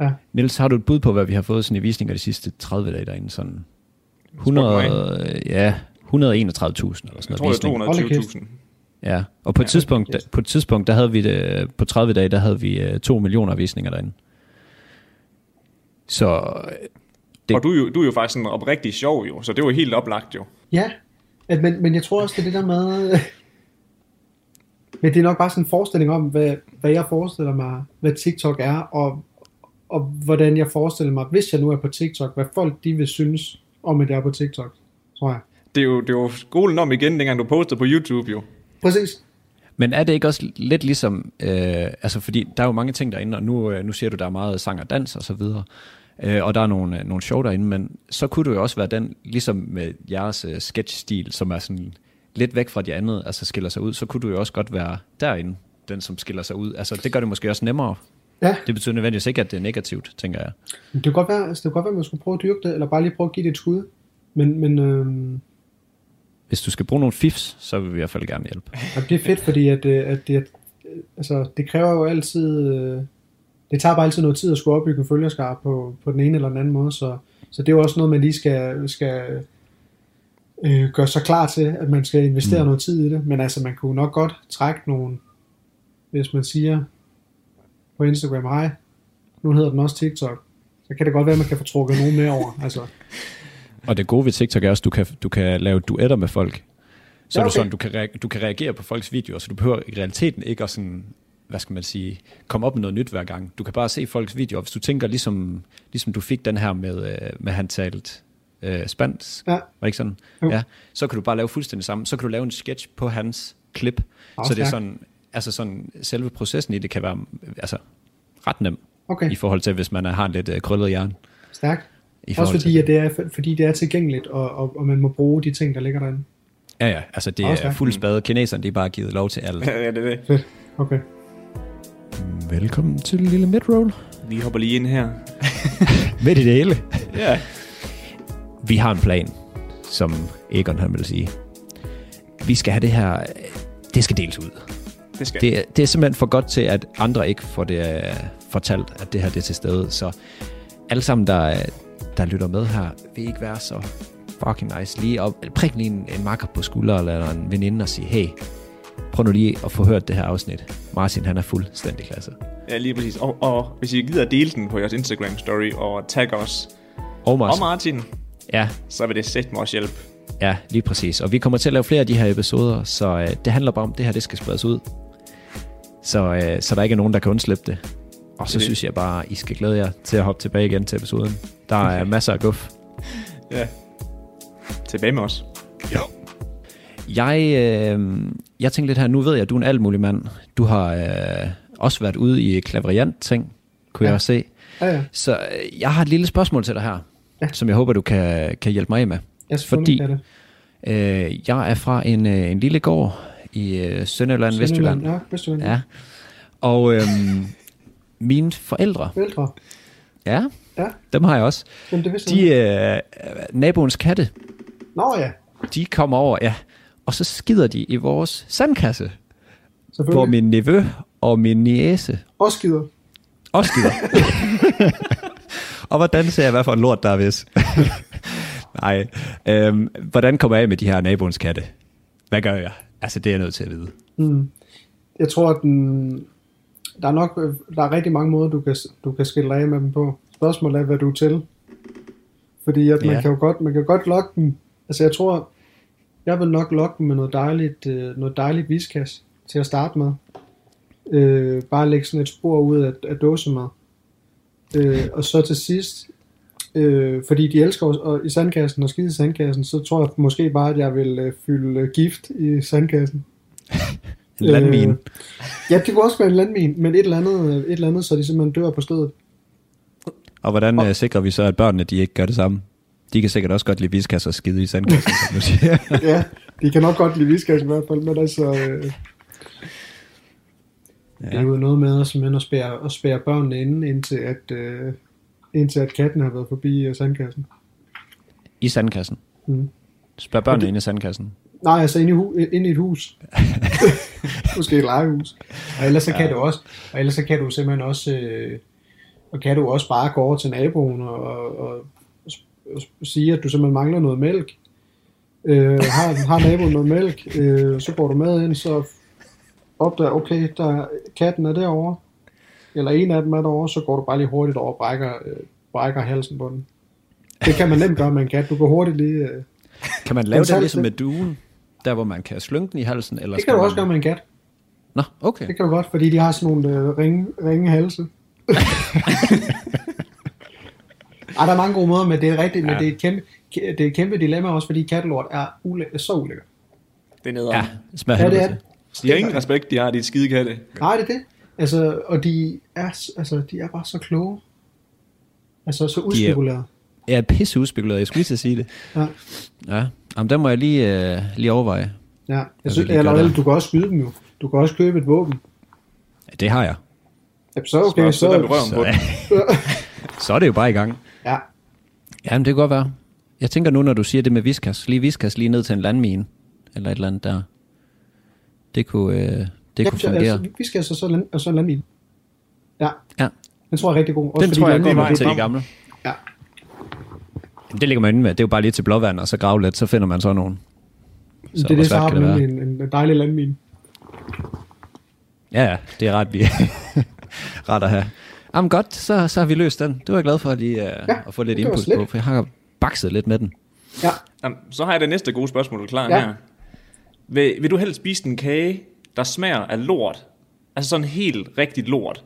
Ja. Niels, har du et bud på, hvad vi har fået sådan i visninger de sidste 30 dage derinde? Sådan 100, ja, 131.000 eller sådan Jeg noget tror, visning. det er 220.000. Ja, og på et, Ja, tidspunkt, yes. på et tidspunkt, der havde vi det, på 30 dage, der havde vi øh, 2 millioner visninger derinde. Så øh, Det- Og du er, jo, du er jo faktisk sådan oprigtig sjov jo, så det var helt oplagt jo. Ja, at, men, men jeg tror også, det er det der med... men det er nok bare sådan en forestilling om, hvad, hvad jeg forestiller mig, hvad TikTok er, og, og hvordan jeg forestiller mig, hvis jeg nu er på TikTok, hvad folk de vil synes om, at jeg er på TikTok, tror jeg. Det er jo, det er jo skolen om igen, dengang du postede på YouTube jo. Præcis. Men er det ikke også lidt ligesom, øh, altså fordi der er jo mange ting derinde, og nu, øh, nu siger du, der er meget sang og dans og så videre, øh, og der er nogle, nogle show derinde, men så kunne du jo også være den, ligesom med jeres øh, sketch-stil, som er sådan lidt væk fra de andre, altså skiller sig ud, så kunne du jo også godt være derinde, den som skiller sig ud. Altså det gør det måske også nemmere. Ja, Det betyder nødvendigvis ikke, at det er negativt, tænker jeg. det kan godt være, altså, det kan godt være, at man skulle prøve at dyrke det, eller bare lige prøve at give det et skud. Men, men øhm, Hvis du skal bruge nogle fifs, så vil vi i hvert fald gerne hjælpe. og det er fedt, fordi at, øh, at det, øh, altså, det kræver jo altid, øh, det tager bare altid noget tid at skulle opbygge en følgerskar på, på den ene eller den anden måde, så, så det er jo også noget, man lige skal, skal øh, gøre sig klar til, at man skal investere mm. noget tid i det, men altså man kunne nok godt trække nogle, hvis man siger på Instagram, hej, nu hedder den også TikTok, så kan det godt være, at man kan få trukket nogen med over, altså, Og det gode ved TikTok er også, at du kan, du kan lave duetter med folk. Så Ja, okay. du, sådan, du, kan rea- du kan reagere på folks videoer, så du behøver i realiteten ikke at sådan, hvad skal man sige, komme op med noget nyt hver gang. Du kan bare se folks videoer. Hvis du tænker, ligesom, ligesom du fik den her med, øh, med han talt øh, spansk, ja, var ikke sådan? Jo. Ja, så kan du bare lave fuldstændig samme. Så kan du lave en sketch på hans klip. Så det er sådan, altså sådan, selve processen i det kan være altså, ret nem, okay, i forhold til, hvis man er, har en lidt øh, krøllet hjerne. stærkt. I Også fordi, til, at det er, fordi det er tilgængeligt, og, og, og man må bruge de ting, der ligger derinde. Ja, ja, altså det Også er fuld spade. Kineserne, de er bare givet lov til alt. ja, det er det. Fedt. Okay. Velkommen til Lille Midroll. Vi hopper lige ind her. Midt i det hele. Ja. Vi har en plan, som Egon han vil sige. Vi skal have det her, det skal deles ud. Det skal. Det, er- det er simpelthen for godt til, at andre ikke får det øh, fortalt, at det her det er til stede. Så alle sammen, der, der lytter med her, vil ikke være så fucking nice. Lige op, prik lige en, en makker på skulderen eller en veninde og sige, hey, prøv nu lige at få hørt det her afsnit. Martin, han er fuldstændig klasse. Ja, lige præcis. Og, og hvis I gider at dele den på jeres Instagram story og tag os Og Martin. og Martin, Ja, så vil det sætte mig også hjælpe. Ja, lige præcis. Og vi kommer til at lave flere af de her episoder, så øh, det handler bare om, at det her det skal spredes ud. Så, øh, så der ikke er nogen, der kan undslippe det. Og så Det det. synes jeg bare, I skal glæde jer til at hoppe tilbage igen til episoden. Der er masser af guf. Ja. Tilbage med os. Jo. Jeg, øh, jeg tænker lidt her, nu ved jeg, at du er en alt mulig mand. Du har øh, også været ude i klaveriant ting, kunne ja. Jeg se. Ja, ja. Så øh, jeg har et lille spørgsmål til dig her, Ja. som jeg håber, du kan, kan hjælpe mig med. Jeg Fordi- det. Øh, jeg er fra en, øh, en lille gård i øh, Sønderjylland, Vestjylland. Ja, Vestjylland. Ja. Og øhm, mine forældre, Forældre. ja, Ja, dem har jeg også. jamen det vidste De, øh, naboens katte, Nå ja, de kommer over, ja, og så skider de i vores sandkasse, hvor min nevø og min niece Og skider. også skider. og hvordan ser jeg, hvad for en lort der er vis? Nej. Øhm, hvordan kommer jeg af med de her naboens katte? Hvad gør jeg? Altså, det er jeg nødt til at vide. Mm. Jeg tror, at den, der er nok der er rigtig mange måder, du kan, du kan skille af med dem på. Spørgsmålet er, hvad du er til. Fordi at man Ja. kan jo godt, man kan godt lokke dem. Altså jeg tror, jeg vil nok lokke dem med noget dejligt, øh, noget dejligt viskas til at starte med. Øh, bare lægge sådan et spor ud af, af dåsemad. Øh, og så til sidst, øh, fordi de elsker og i sandkassen og skide i sandkassen, så tror jeg måske bare, at jeg vil øh, fylde øh, gift i sandkassen. En landmine. Øh, ja, det kunne også være en landmin, men et eller andet, et eller andet så de simpelthen dør på stedet. Og hvordan øh, sikrer vi så, at børnene de ikke gør det samme? De kan sikkert også godt lide viskasser og skide i sandkassen, som du siger. ja, de kan nok godt lide viskas i hvert fald, men altså... Øh, ja. Det er jo noget med at, at spære, at spære børnene inde, indtil at, øh, indtil at katten har været forbi øh, sandkassen. I sandkassen. Mm. Spørg børnene inde i sandkassen. Nej, altså inde i, hu- inde i et hus. Måske et legehus. Og ellers så kan ja. du også, og ellers så kan du simpelthen også, øh, og kan du også bare gå over til naboen og, og, og, og sige, at du simpelthen mangler noget mælk. Øh, har, har naboen noget mælk, øh, så går du med ind, så opdager, okay, der, katten er derovre, eller en af dem er derovre, så går du bare lige hurtigt over og brækker, øh, brækker halsen på den. Det kan man nemt gøre med en kat. Du kan hurtigt lige... Øh, Kan man lave det ligesom med duen? Der, hvor man kan slynge den i halsen? Eller det kan du man... også gøre med en kat. Nå, okay. Det kan du godt, fordi de har sådan nogle øh, ringe, ringe halse. Ej, der er mange gode måder, men det er rigtigt, ja. Men det er, et kæmpe, det er et kæmpe dilemma også, fordi kattelort er, ule- er så ulækkert. Det er nederen. Ja, smager Ja, det er det. De har ingen respekt, de har, de skide katte. Nej, det er det. Altså, og de er, altså, de er bare så kloge. Altså, så udspekuleret. Jeg er pisse udspekuleret, jeg skulle lige til at sige det. Ja. Ja, Jamen, der må jeg lige, øh, lige overveje. Ja, jeg vil synes, lige eller, du kan også skyde dem jo. Du kan også købe et våben. Ja, det har jeg. Ja, så okay, så, så, så... på så er det jo bare i gang. Ja, Jamen, det kan godt være. Jeg tænker nu, når du siger det med viskas, lige viskas lige ned til en landmine, eller et eller andet der. Det kunne, øh, det ja, kunne så, fungere. altså, vi skal altså så, land, og så en landmine. Ja, Ja, den tror jeg er rigtig god. Også den fordi tror jeg kommer det- til de gamle. Ja, Jamen, det ligger man inde med. Det er jo bare lige til blåvand, og så grave lidt, så finder man så nogen. det er det, så har man en, en dejlig landmine. Ja, ja, det er ret, vi ret at have. Jamen godt, så, så har vi løst den. Det var jeg glad for lige uh, ja, at få lidt input på, for jeg har bakset lidt med den. Ja, Jamen, så har jeg det næste gode spørgsmål, klar Ja. her. Vil, vil du helst spise en kage, der smager af lort? Altså sådan helt rigtigt lort?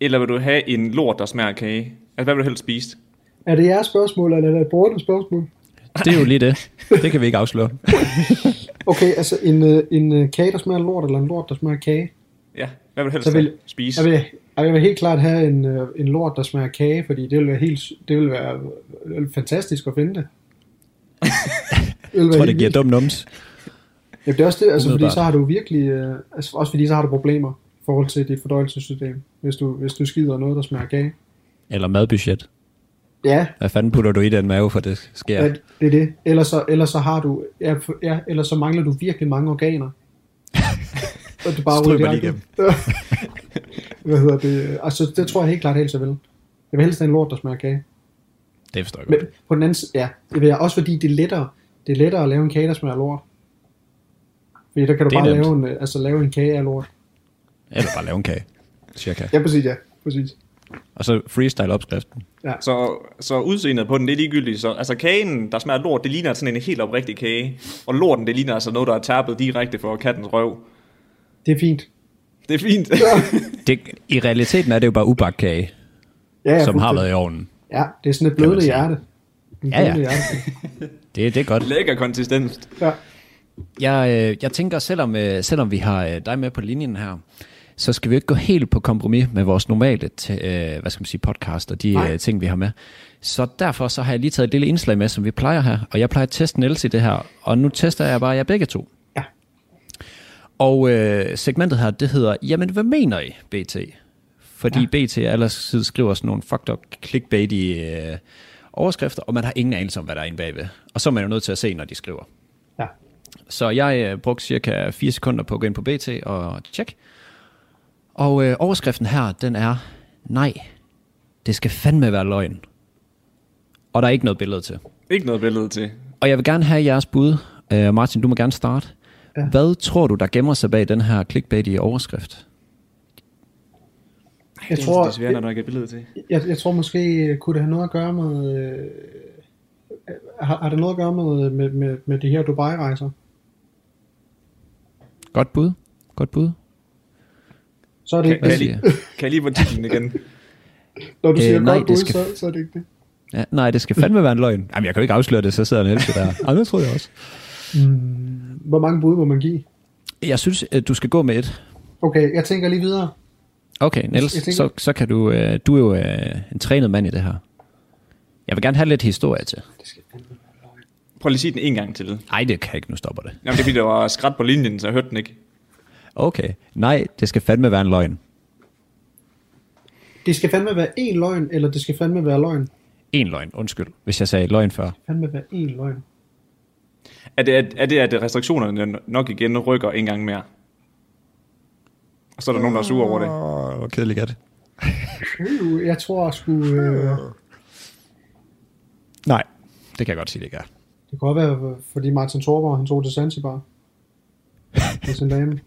Eller vil du have en lort, der smager af kage? Altså, hvad vil du helst spise? er det jeres spørgsmål, eller er det et borgerligt spørgsmål? Det er jo lige det. Det kan vi ikke afsløre. Okay, altså en, øh, en øh, kage, der smager af lort, eller en lort, der smager af kage. Ja, hvad vil du helst Så vil- have? spise? Jeg vil, jeg vil helt klart have en, øh, en lort, der smager af kage, fordi det vil være, helt, det vil være fantastisk at finde det. det vil Jeg tror, det giver dum nums. Ja, det er også det, altså, fordi så har du virkelig, øh, altså, også fordi så har du problemer i forhold til dit fordøjelsessystem, hvis du, hvis du skider noget, der smager kage. Eller madbudget. Ja, Hvad fanden putter du i den mave, for det sker? ja. det er det. Ellers så, ellers så har du, ja, ja, ellers så mangler du virkelig mange organer. Og er bare Stryg mig direkte. Hvad hedder det? Altså, det tror jeg helt klart helt så vel. Jeg vil helst have en lort, der smager kage. Det forstår jeg Men godt. på den anden side, ja, det vil jeg også fordi det er lettere, det er lettere at lave en kage, der smager lort. Fordi der kan du Det bare nemt. lave en, øh, altså lave en kage af lort. Eller bare lave en kage. Cirka. Ja, præcis, ja. Præcis. Og så freestyle opskriften. Så, så udseendet på den, det er ligegyldigt. Så, altså kagen, der smager lort, det ligner sådan en helt oprigtig kage. Og lorten, det ligner altså noget, der er tærpet direkte for kattens røv. Det er fint. Det er fint. Det, I realiteten er det jo bare ubagt kage, Ja, ja, som har været i ovnen. Ja, det er sådan et blødende hjerte. En Ja, ja. hjerte. Det, det er godt. Lækker konsistens. Ja. Jeg, øh, jeg tænker, selvom, øh, selvom vi har øh, dig med på linjen her, så skal vi ikke gå helt på kompromis med vores normale øh, hvad skal man sige, podcast og de øh, ting, vi har med. Så derfor så har jeg lige taget et lille indslag med, som vi plejer her, og jeg plejer at teste Niels i det her, og nu tester jeg bare jer begge to. Ja. Og øh, segmentet her, det hedder, jamen hvad mener I, BT? Fordi ja. BT ellers skriver sådan nogle fucked up clickbaity øh, overskrifter, og man har ingen anelse om, hvad der er inde bagved. Og så er man jo nødt til at se, når de skriver. Så jeg øh, brugte cirka 4 sekunder på at gå ind på BT og tjekke. Og øh, overskriften her, den er, nej, det skal fandme være løgn. Og der er ikke noget billede til. Ikke noget billede til. Og jeg vil gerne have jeres bud. Uh, Martin, du må gerne starte. Ja. Hvad tror du, der gemmer sig bag den her clickbait i overskrift? Jeg det, tror, det er svært, når der ikke er billede til. Jeg, jeg tror måske, kunne det have noget at gøre med... Øh, har, har det noget at gøre med, med, med, med de her Dubai-rejser? Godt bud. Godt bud. Så er det Kan, ikke kan, jeg det. lige, kan jeg lige få titlen igen? Når du Øh, siger nej, godt det bud, skal- så, så er det ikke det. Ja, nej, det skal fandme være en løgn. Jamen, jeg kan jo ikke afsløre det, så sidder Niels der. Jamen, det tror jeg også. Mm, hvor mange bud må man give? Jeg synes, at du skal gå med et. Okay, jeg tænker lige videre. Okay, Niels, tænker- så, så kan du... Øh, du er jo øh, en trænet mand i det her. Jeg vil gerne have lidt historie til. Det skal fandme. Prøv lige at sige den en gang til. Nej, det kan jeg ikke. Nu stopper det. Jamen, det er fordi, der var skræt på linjen, så jeg hørte den ikke. Okay. Nej, det skal fandme være en løgn. Det skal fandme være én løgn, eller det skal fandme være løgn. En løgn, undskyld, hvis jeg sagde løgn før. Fandme være én løgn. Er det, er, er det, at restriktionerne nok igen rykker en gang mere? Og så er der nogen, der er sure over det. Åh, hvor kedeligt er det. Øh, Jeg tror sgu... Øh, Nej, det kan jeg godt sige, det ikke er. Det kunne også være, fordi Martin Thorborg, han tog til Zanzibar. Med sin dame.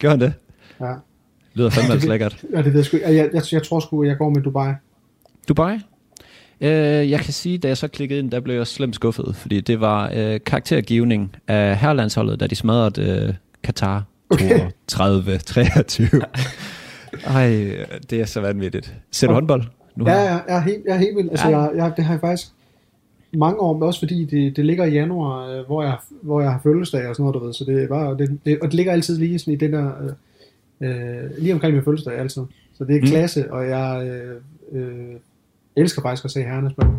Gør han det? Ja. Lyder fandme altså lækkert. ja, det ved jeg sgu ikke. Jeg, jeg, jeg tror sgu, jeg går med Dubai. Dubai? Øh, jeg kan sige, da jeg så klikkede ind, der blev jeg slemt skuffet, fordi det var øh, karaktergivning af herrelandsholdet, da de smadrede øh, Katar Okay. 30 23 Ej, det er så vanvittigt. Ser du håndbold? Nu Ja, ja, jeg er helt, jeg er helt vildt. Altså, Ja. jeg, jeg, det har jeg faktisk mange år, men også fordi det, det ligger i januar, øh, hvor jeg, hvor jeg har fødselsdag og sådan noget, du ved. Så det er bare, det, det, og det ligger altid lige sådan i den der, øh, øh, lige omkring min fødselsdag altid. Så det er Mm. klasse, og jeg øh, øh, elsker faktisk at se herrene spille.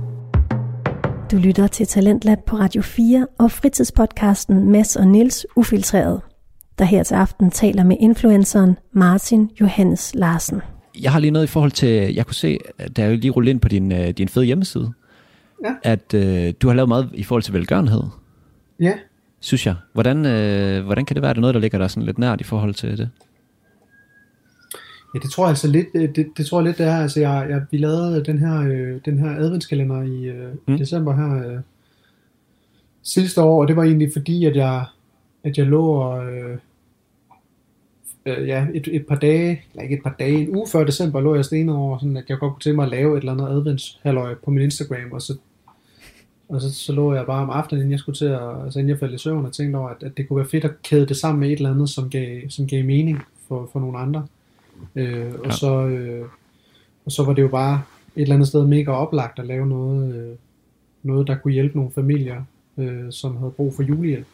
Du lytter til Talentlab på Radio 4 og fritidspodcasten Mads og Nils Ufiltreret, der her til aften taler med influenceren Martin Johannes Larsen. Jeg har lige noget i forhold til, jeg kunne se, der er jo lige rullet ind på din, øh, din fede hjemmeside, Ja. at øh, du har lavet meget i forhold til velgørenhed, Ja, synes jeg. Hvordan, øh, hvordan kan det være, at det er noget, der ligger der sådan lidt nært i forhold til det? Ja, det tror jeg altså lidt, det, det, det tror jeg lidt, det er. Altså, jeg, jeg, vi lavede den her, øh, den her adventskalender i øh, mm. december her øh, sidste år, og det var egentlig fordi, at jeg, at jeg lå og, øh, øh, ja, et, et par dage, eller ikke et par dage, en uge før december, lå jeg stenet over, sådan at jeg godt kunne tænke mig at lave et eller andet adventshalløj på min Instagram, og så og så, så lå jeg bare om aftenen, inden jeg skulle til at, altså inden jeg faldt i søvn, og tænkte over, at, at det kunne være fedt at kæde det sammen med et eller andet, som gav, som gav mening for, for nogle andre. Øh, og, Ja. så, øh, og så var det jo bare et eller andet sted mega oplagt at lave noget, øh, noget der kunne hjælpe nogle familier, øh, som havde brug for julehjælp.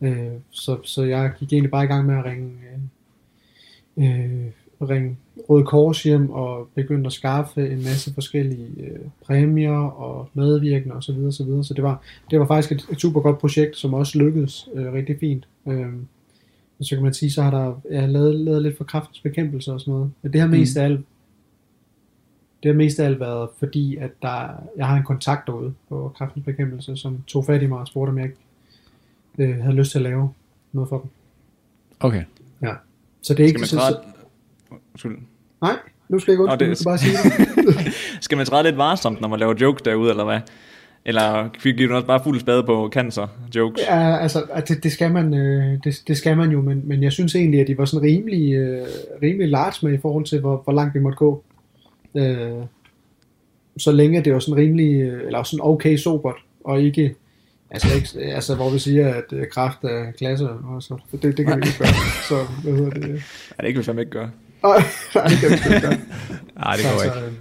Øh, så, så jeg gik egentlig bare i gang med at ringe, øh, øh, ringe Røde Kors hjem og begyndte at skaffe en masse forskellige øh, præmier og medvirkende osv. Så, videre, så, videre. så det var, det var faktisk et, et super godt projekt, som også lykkedes øh, rigtig fint. Øh, og så kan man sige, så har der jeg har lavet, lavet lidt for kraftens bekæmpelse og sådan noget. Men det har mest af alt det har mest af alt været fordi, at der, jeg har en kontakt derude på kraftens bekæmpelse, som tog fat i mig og spurgte, om jeg ikke øh, havde lyst til at lave noget for dem. Okay. Ja. Så det er Skal ikke... man Så, træde... så, nej, nu skal jeg ikke undskylde, det- bare sige det. Skal man træde lidt varsomt, når man laver jokes derude, eller hvad? Eller giver du også bare fuld spade på cancer jokes? Ja, altså, det, det, skal man, øh, det, det skal man jo, men, men jeg synes egentlig, at de var sådan rimelig, øh, rimelig large med i forhold til, hvor, hvor langt vi måtte gå. Øh, så længe det var sådan rimelig, øh, eller sådan okay sobert, og ikke, altså, ikke, altså hvor vi siger, at øh, kraft er klasse, og så, det, det kan vi ikke gøre. Så, hvad hedder det? Ja, det kan vi fandme ikke gøre. Nej, nej, det kan vi ikke gøre. Nej, det så, går så, ikke. øhm,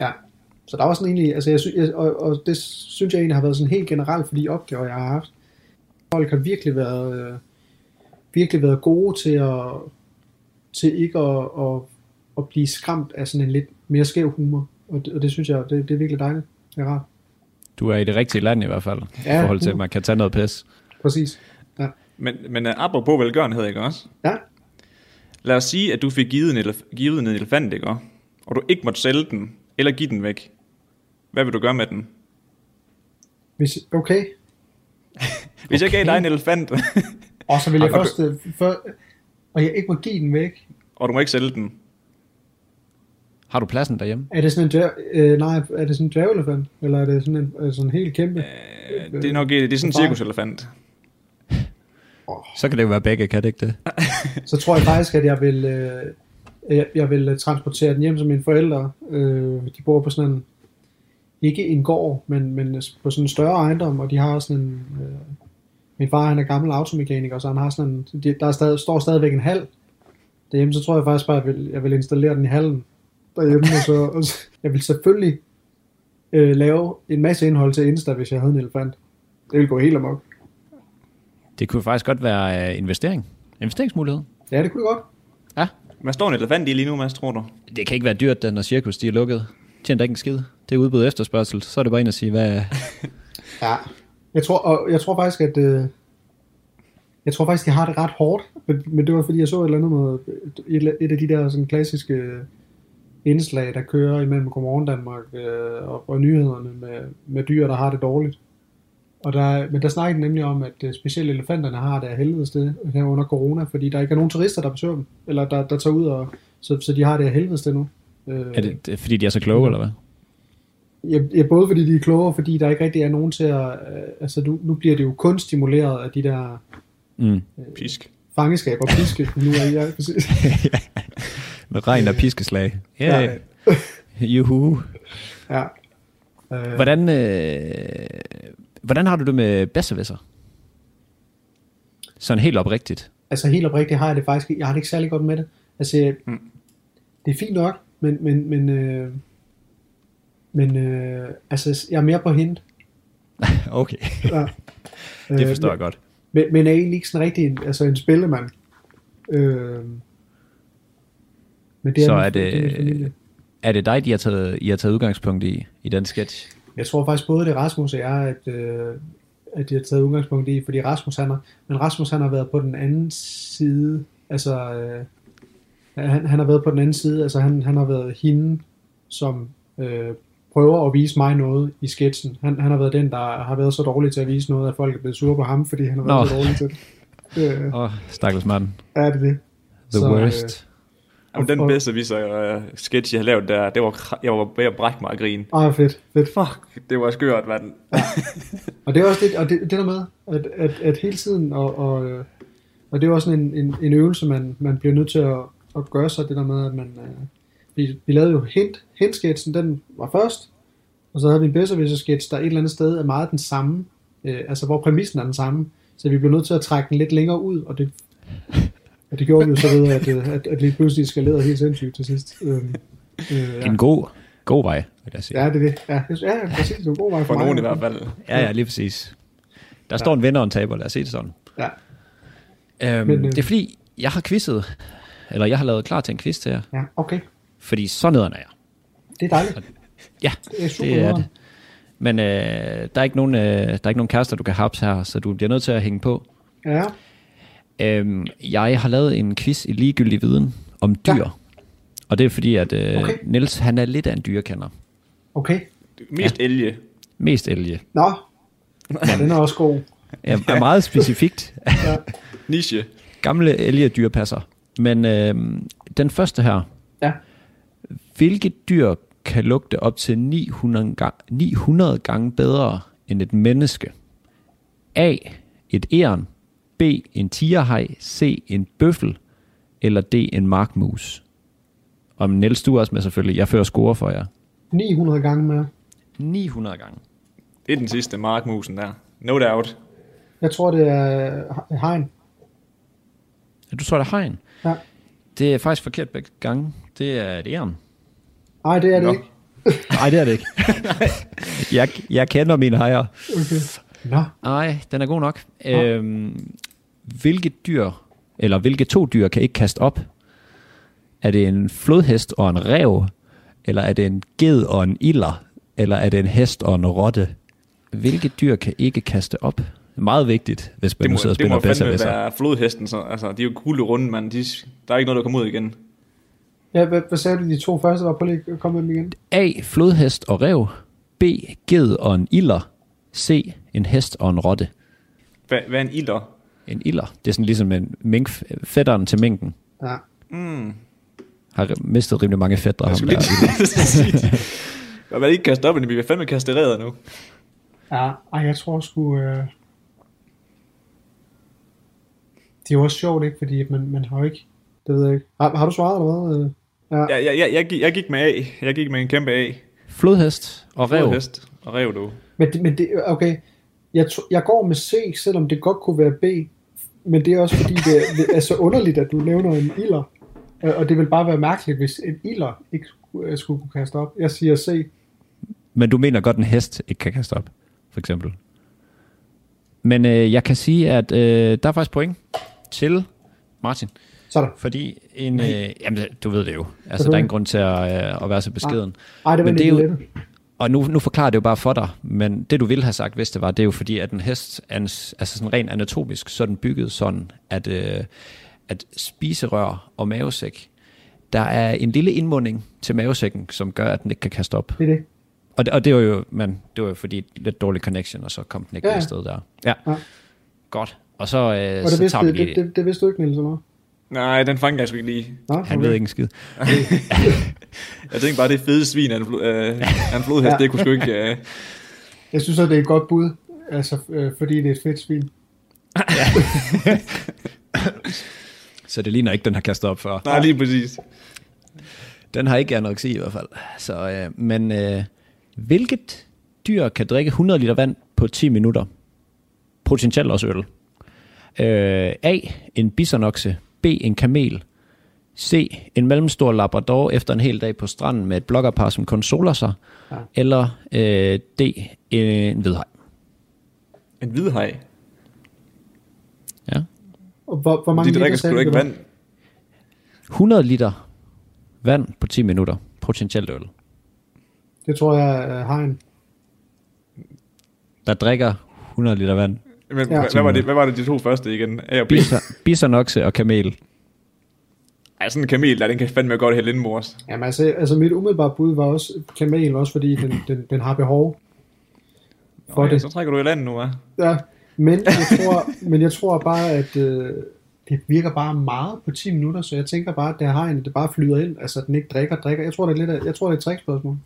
ja. Så der var sådan egentlig, altså jeg sy- jeg, og, og det synes jeg egentlig har været sådan helt generelt for de opgaver, jeg har haft. Folk har virkelig været, øh, virkelig været gode til at, til ikke at, at, at blive skræmt af sådan en lidt mere skæv humor. Og det, og det synes jeg, det, det er virkelig dejligt. Det er rart. Du er i det rigtige land i hvert fald, i Ja, forhold til, at uh. man kan tage noget pis. Præcis. Ja. Men, men uh, apropos velgørenhed, ikke også? Ja. Lad os sige, at du fik givet en, elef- givet en elefant, ikke også? Og du ikke måtte sælge den, eller give den væk. Hvad vil du gøre med den? Hvis, okay. Hvis jeg gav Okay. dig en elefant, Og så vil jeg først, øh, for, og jeg ikke må give den væk. og du må ikke sælge den, Har du pladsen derhjemme? Er det sådan en dværg, øh, nej, er det sådan en dværgelefant? Eller er det sådan en, er det sådan en helt kæmpe? Øh, det er nok det er sådan en cirkuselefant. Så kan det jo være begge, kan det ikke det? Så tror jeg faktisk, at jeg vil, øh, jeg, jeg vil øh, transportere den hjem som mine forældre. Øh, de bor på sådan en, ikke en gård, men, men på sådan en større ejendom, og de har sådan en, øh, min far han er gammel automekaniker, så han har sådan en, de, der er stadig, står stadigvæk en hal derhjemme, så tror jeg faktisk bare, at jeg vil, jeg vil installere den i hallen derhjemme, og så, og så jeg vil selvfølgelig øh, lave en masse indhold til Insta, hvis jeg havde en elefant. Det vil gå helt amok. Det kunne faktisk godt være uh, investering. Investeringsmulighed. Ja, det kunne det godt. Ja. Hvad står en elefant i lige nu, Mads, tror du? Det kan ikke være dyrt, da når cirkus de er lukket. Tjener ikke en skid. Det er udbud efterspørgsel. Så er det bare ind og sige, hvad... Ja. Jeg tror, og jeg tror faktisk, at... Øh, jeg tror faktisk, jeg har det ret hårdt, men, men det var fordi, jeg så et eller andet med et, et af de der sådan klassiske indslag, der kører imellem Godmorgen Danmark øh, og, og nyhederne med, med dyr, der har det dårligt. Og der, men der snakker nemlig om, at øh, specielt elefanterne har det af helvede sted her under corona, fordi der ikke er nogen turister, der besøger dem, eller der, der tager ud, og, så, så de har det af helvede sted nu. Øh, Er det, det er, fordi de er så kloge, eller hvad? Ja, ja, både fordi de er klogere, fordi der ikke rigtig er nogen til at... Øh, altså, nu, nu bliver det jo kun stimuleret af de der Mm. Pisk. fangeskaber og piske. nu er jeg præcis. Med regn og piskeslag. Ja. Ja. Juhu. Ja. Øh, Hvordan, øh, hvordan har du det med bedstevisser? Sådan helt oprigtigt. altså helt oprigtigt har jeg det faktisk Jeg har det ikke særlig godt med det. Altså, Mm. det er fint nok, men, men, men, øh, men øh, altså, jeg er mere på hint. Okay, Ja. det forstår Øh, jeg godt. Men, men er egentlig ikke sådan rigtig en, altså en spillemand. Øh, men det Så min- er det- familie. Er det dig, de har taget, I har taget udgangspunkt i, i den sketch? Jeg tror faktisk både det er Rasmus og jeg, at, øh, at de har taget udgangspunkt i, fordi Rasmus han har, men Rasmus han har været på den anden side, altså øh, han, han har været på den anden side, altså han, han har været hende, som øh, prøver at vise mig noget i sketchen. Han, han har været den, der har været så dårlig til at vise noget, at folk er blevet sure på ham, fordi han har været Nå. så dårlig til det. Øh, Åh, oh, stakkels mand. er det det? The Så, øh, Jamen, den og- bedste viser uh, sketch, jeg har lavet der, det var, jeg var ved at brække mig af grin. Ah, fedt, fedt. Fuck, det var skørt, mand. Og det er også det, og det, det der med, at, at, at hele tiden, og, og, øh, og det er også sådan en, en, en øvelse, man, man bliver nødt til at, at gøre sig, det der med, at man, øh, vi, vi lavede jo hint, hint den var først, og så havde vi en bedre sketch der et eller andet sted er meget den samme, øh, altså hvor præmissen er den samme, så vi blev nødt til at trække den lidt længere ud, og det, og det gjorde vi jo så ved, at, øh, at, at lige pludselig skalerede helt sindssygt til sidst. Øh, øh, ja. En god, god vej, vil jeg sige. ja, det er det. Ja, det- ja præcis. Det er en god vej for, For mig. nogen i hvert fald. Ja, ja, lige præcis. Der står en vinder og en taber, lad os se det sådan. Ja. Øhm, Men, øh, det er fordi, jeg har quizzet, eller jeg har lavet klar til en quiz til jer, ja, okay. fordi så nederen er jeg. Det er dejligt. Ja, Det er super det er det. Men øh, der, er ikke nogen, øh, der er ikke nogen kærester, du kan haps her, så du bliver nødt til at hænge på. Ja, Øhm, jeg har lavet en quiz i ligegyldig viden om dyr. Ja. Og det er fordi, at øh, Okay. Niels han er lidt af en dyrekender. okay. Mest elge. Mest elge. Nå, ja, den er også god. Er, er meget specifikt. Ja. Niche. Gamle elgedyrpasser. Men øh, den første her. Ja. Hvilke dyr kan lugte op til 900 gange, 900 gange bedre end et menneske? A. Et æren. B. En tigerhaj. C. En bøffel. Eller D. En markmus. Og Niels, du er også med selvfølgelig. Jeg fører score for jer. 900 gange mere. 900 gange. Det er den sidste markmusen der. No doubt. Jeg tror, det er he- hegn. Du tror, det er hegn? Ja. Det er faktisk forkert begge gange. Det er et æren. Nej, det er det Nå. ikke. Nej, det er det ikke. jeg, jeg kender mine hejer. Okay. Nå, Nej, den er god nok. Øhm, hvilke dyr, eller hvilke to dyr kan ikke kaste op? Er det en flodhest og en rev? Eller er det en ged og en iller? Eller er det en hest og en rotte? Hvilke dyr kan ikke kaste op? Meget vigtigt, hvis man Det nu sidder og det må spiller fandme bedre være flodhesten. Så, altså, de er jo gulde runde, mand. De, der er ikke noget, der kommer ud igen. ja, hvad, hvad sagde du, de to første var? Prøv lige at komme med dem igen. A. Flodhest og rev. B. Ged og en iller. C. En hest og en rotte. Hvad, hvad er en ilder? En iller. Det er sådan ligesom en mink, fætteren til minken. Ja. Mm. har mistet rimelig mange fætter. Jeg skulle der. lige. Hvad er det ikke kastet op, men vi er fandme kastereret nu. Ja, ej, jeg tror sgu... Øh... Det er jo også sjovt, ikke? Fordi man, man har jo ikke... Det ved jeg ikke. Har, har du svaret eller hvad? Øh, Ja. Jeg, jeg, jeg, jeg, gik, jeg gik med A. Jeg gik med en kæmpe A. Flodhest og rev. Hest og rev, du. Men, men det, okay, jeg, jeg går med C, selvom det godt kunne være B, men det er også fordi, det er, det er så underligt, at du nævner en ilder. Og det vil bare være mærkeligt, hvis en ilder ikke skulle, øh, skulle kunne kaste op. Jeg siger C. Men du mener godt, en hest ikke kan kaste op, for eksempel. Men øh, jeg kan sige, at øh, der er faktisk point til Martin. Sådan. Fordi en... Øh, jamen, du ved det jo. Altså, der er ingen grund til at, øh, at være så beskeden. Ej, det var Men det er jo-. Og nu, nu forklarer det jo bare for dig, men det du ville have sagt, hvis det var, det er jo fordi, at en hest, altså sådan rent anatomisk, så er den bygget sådan, at, øh, at spiserør og mavesæk, der er en lille indmunding til mavesækken, som gør, at den ikke kan kaste op. Det er det. Og det, og det var jo, men det var jo fordi lidt dårlig connection, og så kom den ikke Ja, ja. ja. sted der. Ja. Ja. Godt. Og så, øh, Og det så vidste, tager vi det, lige... det, det, det vidste du ikke, Niels, eller? Nej, den fangede jeg sgu ikke lige. Nå, Han ved ikke en skid. Jeg tænkte bare, det fede svin af en, øh, af en flodhest, Ja. det kunne sgu ikke... Øh, Jeg synes, at det er et godt bud, altså, øh, fordi det er et fedt svin. Så det ligner ikke, den har kastet op før. nej, lige præcis. Den har ikke anoreksi i hvert fald. Så, øh, men øh, hvilket dyr kan drikke 100 liter vand på 10 minutter? Potentielt også øl. Øh, A. En bisonokse. B. En kamel. C. En mellemstor labrador efter en hel dag på stranden med et blokkerpar, som kun soler sig. Ja. Eller øh, D. En hvidhaj. En hvidhaj. Ja. Og hvor, hvor mange De drikker sgu ikke vand. 100 liter vand på 10 minutter. Potentielt øl. Det tror jeg er hegn. Der drikker 100 liter vand. Men, Ja. hvad, hvad, var det, hvad var det de to første igen? A og B? Bison, bisonokse og kamel. Ej, sådan en kamel der, den kan fandme godt hælde indmors. Jamen altså, altså mit umiddelbare bud var også kamel, også fordi den, den, den har behov for Okay, det. så trækker du i land nu, hva'? Ja, men jeg tror, men jeg tror bare, at øh, det virker bare meget på 10 minutter, så jeg tænker bare, at det har en, det bare flyder ind, altså at den ikke drikker, drikker. Jeg tror, det er lidt af, jeg tror, det er et trickspørgsmål.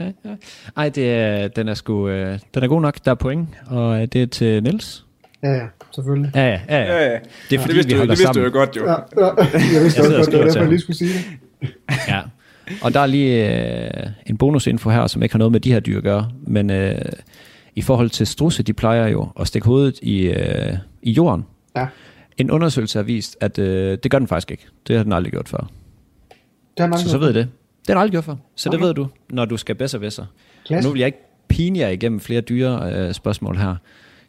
Ja, ja. Ej, det er, den er sgu, øh, den er god nok. Der er point, og øh, det er til Niels. Ja, ja, selvfølgelig. Ja, ja, ja. ja. Ja, ja. Det er fordi, det vidste, vi du, det vidste du sammen. jo godt, jo. Ja, ja, jeg vidste Jeg også og godt, det var derfor, jeg lige skulle sige det. ja. Og der er lige øh, en bonusinfo her, som ikke har noget med de her dyr at gøre, men øh, i forhold til strusse, de plejer jo at stikke hovedet i, øh, i jorden. Ja, En undersøgelse har vist, at øh, det gør den faktisk ikke. Det har den aldrig gjort før. det har Så så ved jeg det. Det har den aldrig gjort før. Så okay. det ved du, når du skal bedre ved sig. Nu vil jeg ikke pine jer igennem flere dyre øh, spørgsmål her.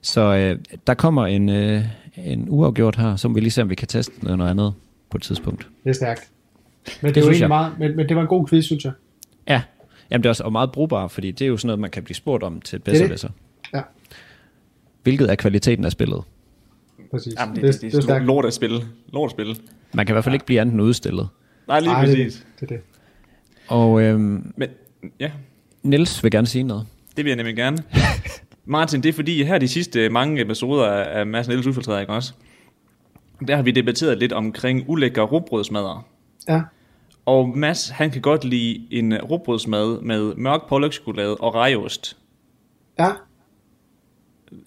Så øh, der kommer en, øh, en uafgjort her, så må vi lige se, om vi kan teste noget, noget andet på et tidspunkt. Det er stærkt. Men det, Det er jeg. meget, men, men det var en god quiz, synes jeg. Ja, Jamen, det er også og meget brugbar, fordi det er jo sådan noget, man kan blive spurgt om til et Det bedre det. sig. Ja, Hvilket er kvaliteten af spillet. præcis. Jamen, det, det, det, det, det, er det stærkt. lort at spille. Lort at spille. Man kan i hvert fald ikke blive andet end udstillet. Nej, lige Ej, det, præcis. det, er det. Og øhm, Men, ja, Niels vil gerne sige noget. det vil jeg nemlig gerne. Martin, det er fordi, her de sidste mange episoder af Mads Niels udfiltreret, ikke også? Der har vi debatteret lidt omkring ulækker råbrødsmadder. Ja, Og Mads, han kan godt lide en råbrødsmad med mørk pålægtschokolade og rejost. ja.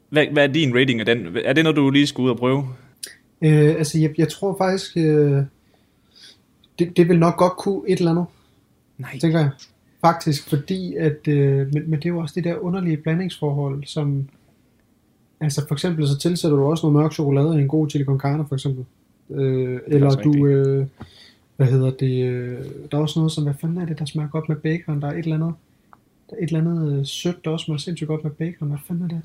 Hvad, hvad er din rating af den? Er det noget, du lige skal ud og prøve? Øh, altså, jeg, jeg tror faktisk, øh, det, det vil nok godt kunne et eller andet, Nej. tænker jeg. Faktisk, fordi at, øh, men, men det er jo også det der underlige blandingsforhold, som, altså for eksempel så tilsætter du også noget mørk chokolade i en god chili con carne, for eksempel. Øh, eller også du, øh, hvad hedder det, øh, der er også noget som, hvad fanden er det, der smager godt med bacon, der er et eller andet, der er et eller andet øh, sødt, der også smager sindssygt godt med bacon, hvad fanden er det?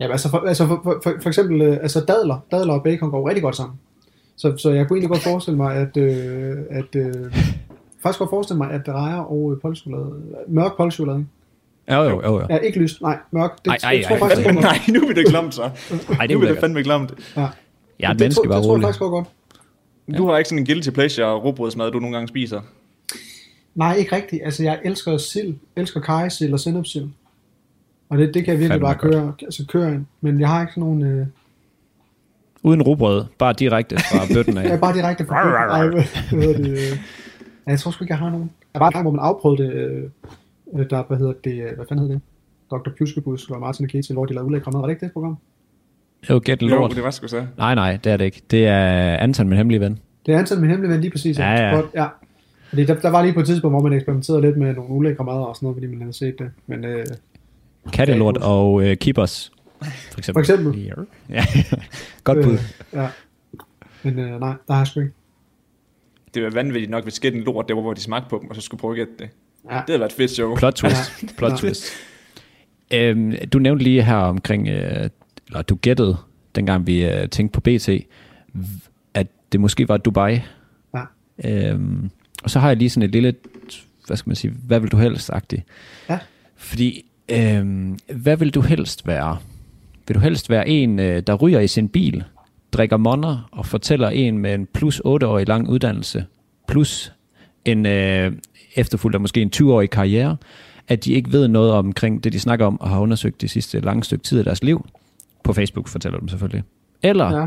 Ja, altså for, altså for, for, for, for eksempel, øh, altså dadler, dadler og bacon går rigtig godt sammen. Så, så jeg kunne egentlig godt forestille mig, at, øh, at øh, faktisk godt forestille mig, at rejer og øh, polchokolade, mørk polchokolade, Jo, jo, jo. jo. ja, ikke lyst, nej, mørk, det, Ej, ej, jeg tror ej, faktisk, det, går nej, nu er det klamt så. Ej, det nu er det fandme klamt. ja. Jeg er et det, menneske, tror, bare det tror jeg faktisk godt. Du har ikke sådan en guilty pleasure råbrødsmad, du nogle gange spiser. Nej, ikke rigtigt. Altså, jeg elsker sild, elsker kajsild og sennepsild. Og det, det kan jeg virkelig Fandme bare godt. køre, altså køre ind. Men jeg har ikke sådan nogen... Øh, Uden rugbrød, bare direkte fra bøtten af. Ja, bare direkte fra Ej, hvad hedder det? Ja, jeg tror sgu ikke, jeg har nogen. Der var en gang, hvor man afprøvede det, øh, øh, der, hvad hedder det, øh, hvad fanden hed det? Dr. Pjuskebus og Martin og Ketil, hvor de lavede ulækre mad. Var det ikke det program? Jo, get Jo, lort. det var sgu så. Nej, nej, det er det ikke. Det er Anton, min hemmelige ven. Det er Anton med hemmelig ven, lige præcis. Ja, ja. Godt, ja. Fordi der, der, var lige på et tidspunkt, hvor man eksperimenterede lidt med nogle ulækre mad og sådan noget, fordi man havde set det. Men øh, Kattelort og øh, Keepers. For eksempel. For eksempel. Ja, godt bud. øh, ja. Men øh, nej, der har jeg sgu ikke. Det var vanvittigt nok, hvis skætten lort, det var, hvor de smagte på dem, og så skulle prøve at gætte det. Ja. Det havde været et fedt show. Plot twist. Plot Ja. twist. Øhm, du nævnte lige her omkring, øh, eller du gættede, dengang vi øh, tænkte på BT, at det måske var Dubai. Ja. Øhm, og så har jeg lige sådan et lille, hvad skal man sige, hvad vil du helst-agtigt. Ja. Fordi, øhm, hvad vil du helst være? Vil du helst være en, øh, der ryger i sin bil, drikker monner og fortæller en med en plus 8-årig lang uddannelse, plus en øh, efterfulgt af måske en 20-årig karriere, at de ikke ved noget omkring det, de snakker om og har undersøgt det sidste lange stykke tid af deres liv. På Facebook fortæller dem selvfølgelig. Eller Ja.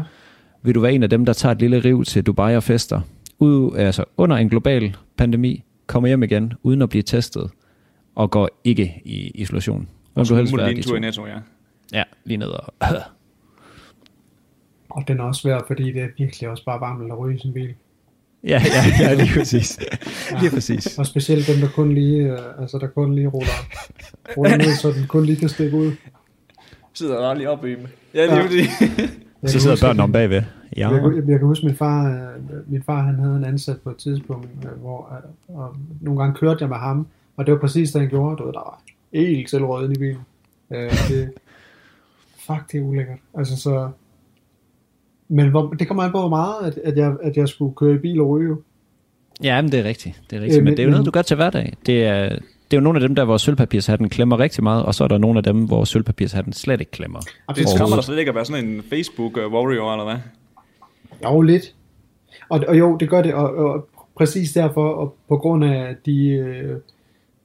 vil du være en af dem, der tager et lille riv til Dubai og fester, ud, altså under en global pandemi, kommer hjem igen uden at blive testet, og går ikke i isolation. Vil du helst være de to? i Netto, ja. Ja, lige ned og... Og den er også svær, fordi det er virkelig også bare varmt at ryge i sin bil. ja, ja, ja, lige præcis. lige præcis. Og specielt dem, der kun lige, øh, altså der kun lige ruller, ruller ned, så den kun lige kan stikke ud. Sidder der lige oppe i dem. Ja, lige Ja. ja. fordi. Jeg Så kan sidder huske, børnene om bagved. Ja. Jeg, jeg, jeg kan huske, min far, øh, min far han havde en ansat på et tidspunkt, øh, hvor øh, og nogle gange kørte jeg med ham, og det var præcis det, han gjorde. Du ved, der var helt selvråden i bilen. Øh, det, fuck, det er ulækkert. Altså så... Men hvor, det kommer an på, hvor meget, at, at, jeg, at jeg skulle køre i bil og ryge. jo. Ja, men det er rigtigt. Det er rigtigt. Øh, men men- det er jo noget, du gør til hverdag. Det er, det er jo nogle af dem, der hvor sølvpapirshatten klemmer rigtig meget, og så er der nogle af dem, hvor sølvpapirshatten slet ikke klemmer. Det kommer der slet ikke at være sådan en Facebook-warrior, eller hvad? Jo, lidt. Og, og jo, det gør det, og, og præcis derfor, og på grund af de øh,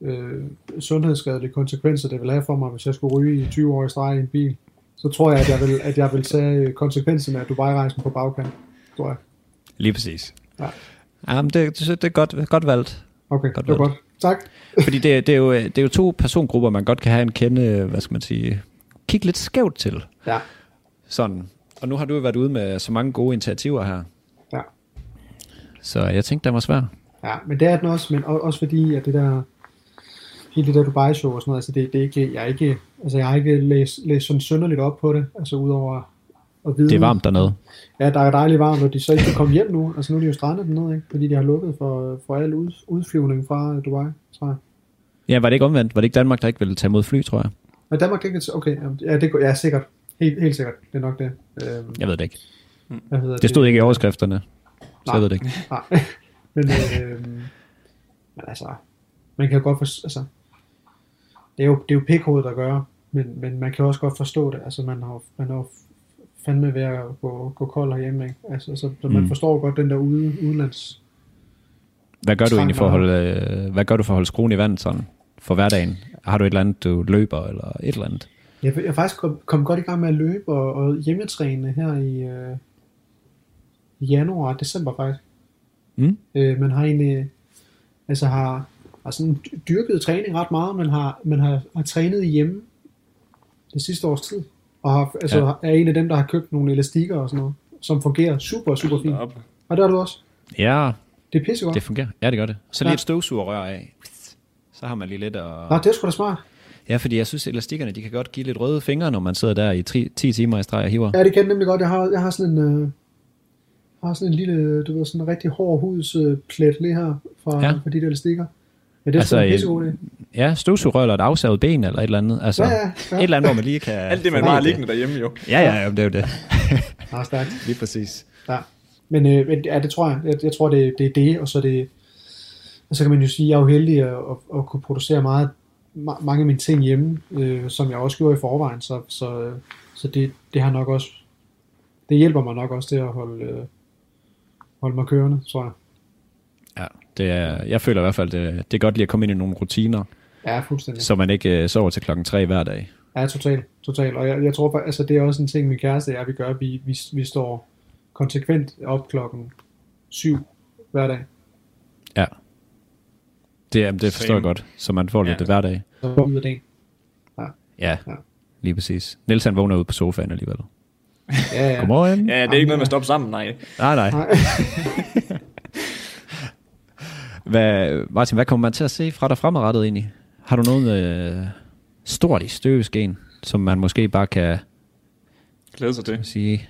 øh, sundhedsskadelige konsekvenser, det vil have for mig, hvis jeg skulle ryge i 20 år i streg i en bil, så tror jeg, at jeg vil, at jeg vil tage konsekvenserne af Dubai-rejsen på bagkant, tror jeg. Lige præcis. Ja. Jamen, det, det, det er godt, godt valgt. Okay, Godt det var godt. Tak. Fordi det, det, er jo, det er jo to persongrupper, man godt kan have en kende, hvad skal man sige, kigge lidt skævt til. Ja, Sådan. Og nu har du jo været ude med så mange gode initiativer her. ja. Så jeg tænkte, den var svær. Ja, men det er den også, men også fordi, at det der, hele det der Dubai-show og sådan noget, altså det, det er ikke, jeg er ikke, altså jeg har ikke læst, læst sådan synderligt op på det, altså udover at vide. Det er varmt dernede. Ja, der er dejligt varmt, og de så ikke kan komme hjem nu. Altså nu er de jo strandet dernede, ikke? Fordi de har lukket for, for al ud, udflyvning fra Dubai, tror jeg. Ja, var det ikke omvendt? Var det ikke Danmark, der ikke ville tage mod fly, tror jeg? Og Danmark ikke okay, ja, det, ja, sikkert. Helt, helt sikkert. Det er nok det. Øhm, Jeg ved det ikke. hvad hedder Det stod ikke i overskrifterne. Så jeg ved det ikke. Nej. men, øhm, men altså, man kan jo godt forstå, altså, det er jo, det er jo pikhovedet at gøre, men, men man kan også godt forstå det. Altså, man har, man har fandme ved at gå, gå kold herhjemme, ikke? Altså, så, så man Mm. forstår godt den der ude, udenlands Hvad gør du egentlig for at holde, øh, hvad gør du for at holde skruen i vandet sådan? For hverdagen? Har du et eller andet, du løber, eller et eller andet? Jeg, jeg faktisk kom, kom godt i gang med at løbe og, og hjemmetræne her i, øh, januar og december faktisk. Mm? Øh, man har egentlig altså har, har sådan dy- dyrket træning ret meget, men har, man har, har trænet hjemme det sidste års tid. Og har, altså, Ja. er en af dem, der har købt nogle elastikker og sådan noget, som fungerer super, super fint. Op. Og der er du også. Ja, Det er pissegodt. det fungerer. Ja, det gør det. Så lige Ja. et støvsugerrør af. Så har man lige lidt at... Nå, det er sgu da smart. Ja, fordi jeg synes, elastikkerne, de kan godt give lidt røde fingre, når man sidder der i 10 timer i streg og hiver. Ja, det kan nemlig godt. Jeg har, jeg har sådan en... Øh, jeg har sådan en lille, du ved, sådan en rigtig hård hudsplet lige her fra, ja. fra de der elastikker. Ja, det er Altså, en øh, pissegod idé. Ja, støvsugerrør eller et afsavet ben eller et eller andet. Altså, Ja, ja, ja. et eller andet, hvor man lige kan... Alt det, man bare liggende derhjemme, jo. Ja, ja, ja, det er jo det. Ja, stærkt. lige præcis. Ja. Men, øh, men ja, det tror jeg. Jeg, jeg tror, det, det er det, og så det... Og så kan man jo sige, at jeg er jo heldig at, at, at kunne producere meget, ma- mange af mine ting hjemme, øh, som jeg også gjorde i forvejen, så, så, så det, det har nok også... Det hjælper mig nok også til at holde, øh, holde mig kørende, tror jeg. Ja, det er, jeg føler i hvert fald, det, det er godt lige at komme ind i nogle rutiner, Ja, fuldstændig. så man ikke øh, sover til klokken tre hver dag. Ja, totalt. Total. Og jeg, jeg tror faktisk, altså det er også en ting, min kæreste og jeg, vi gør. Vi, vi, vi står konsekvent op klokken syv hver dag. Ja. Det, jamen, det forstår Same. jeg godt, så man får lidt Ja. ja. hverdag. Så går vi ud af dagen. Ja, Ja. lige præcis. Niels han vågner ude på sofaen alligevel. Ja, ja. Godmorgen. Ja, det er ikke noget med at stoppe sammen, nej. Nej, nej. Nej. Hvad, Martin, hvad kommer man til at se fra dig fremadrettet egentlig? Har du noget øh, stort i støveskeen, som man måske bare kan Glæder sig til. sige?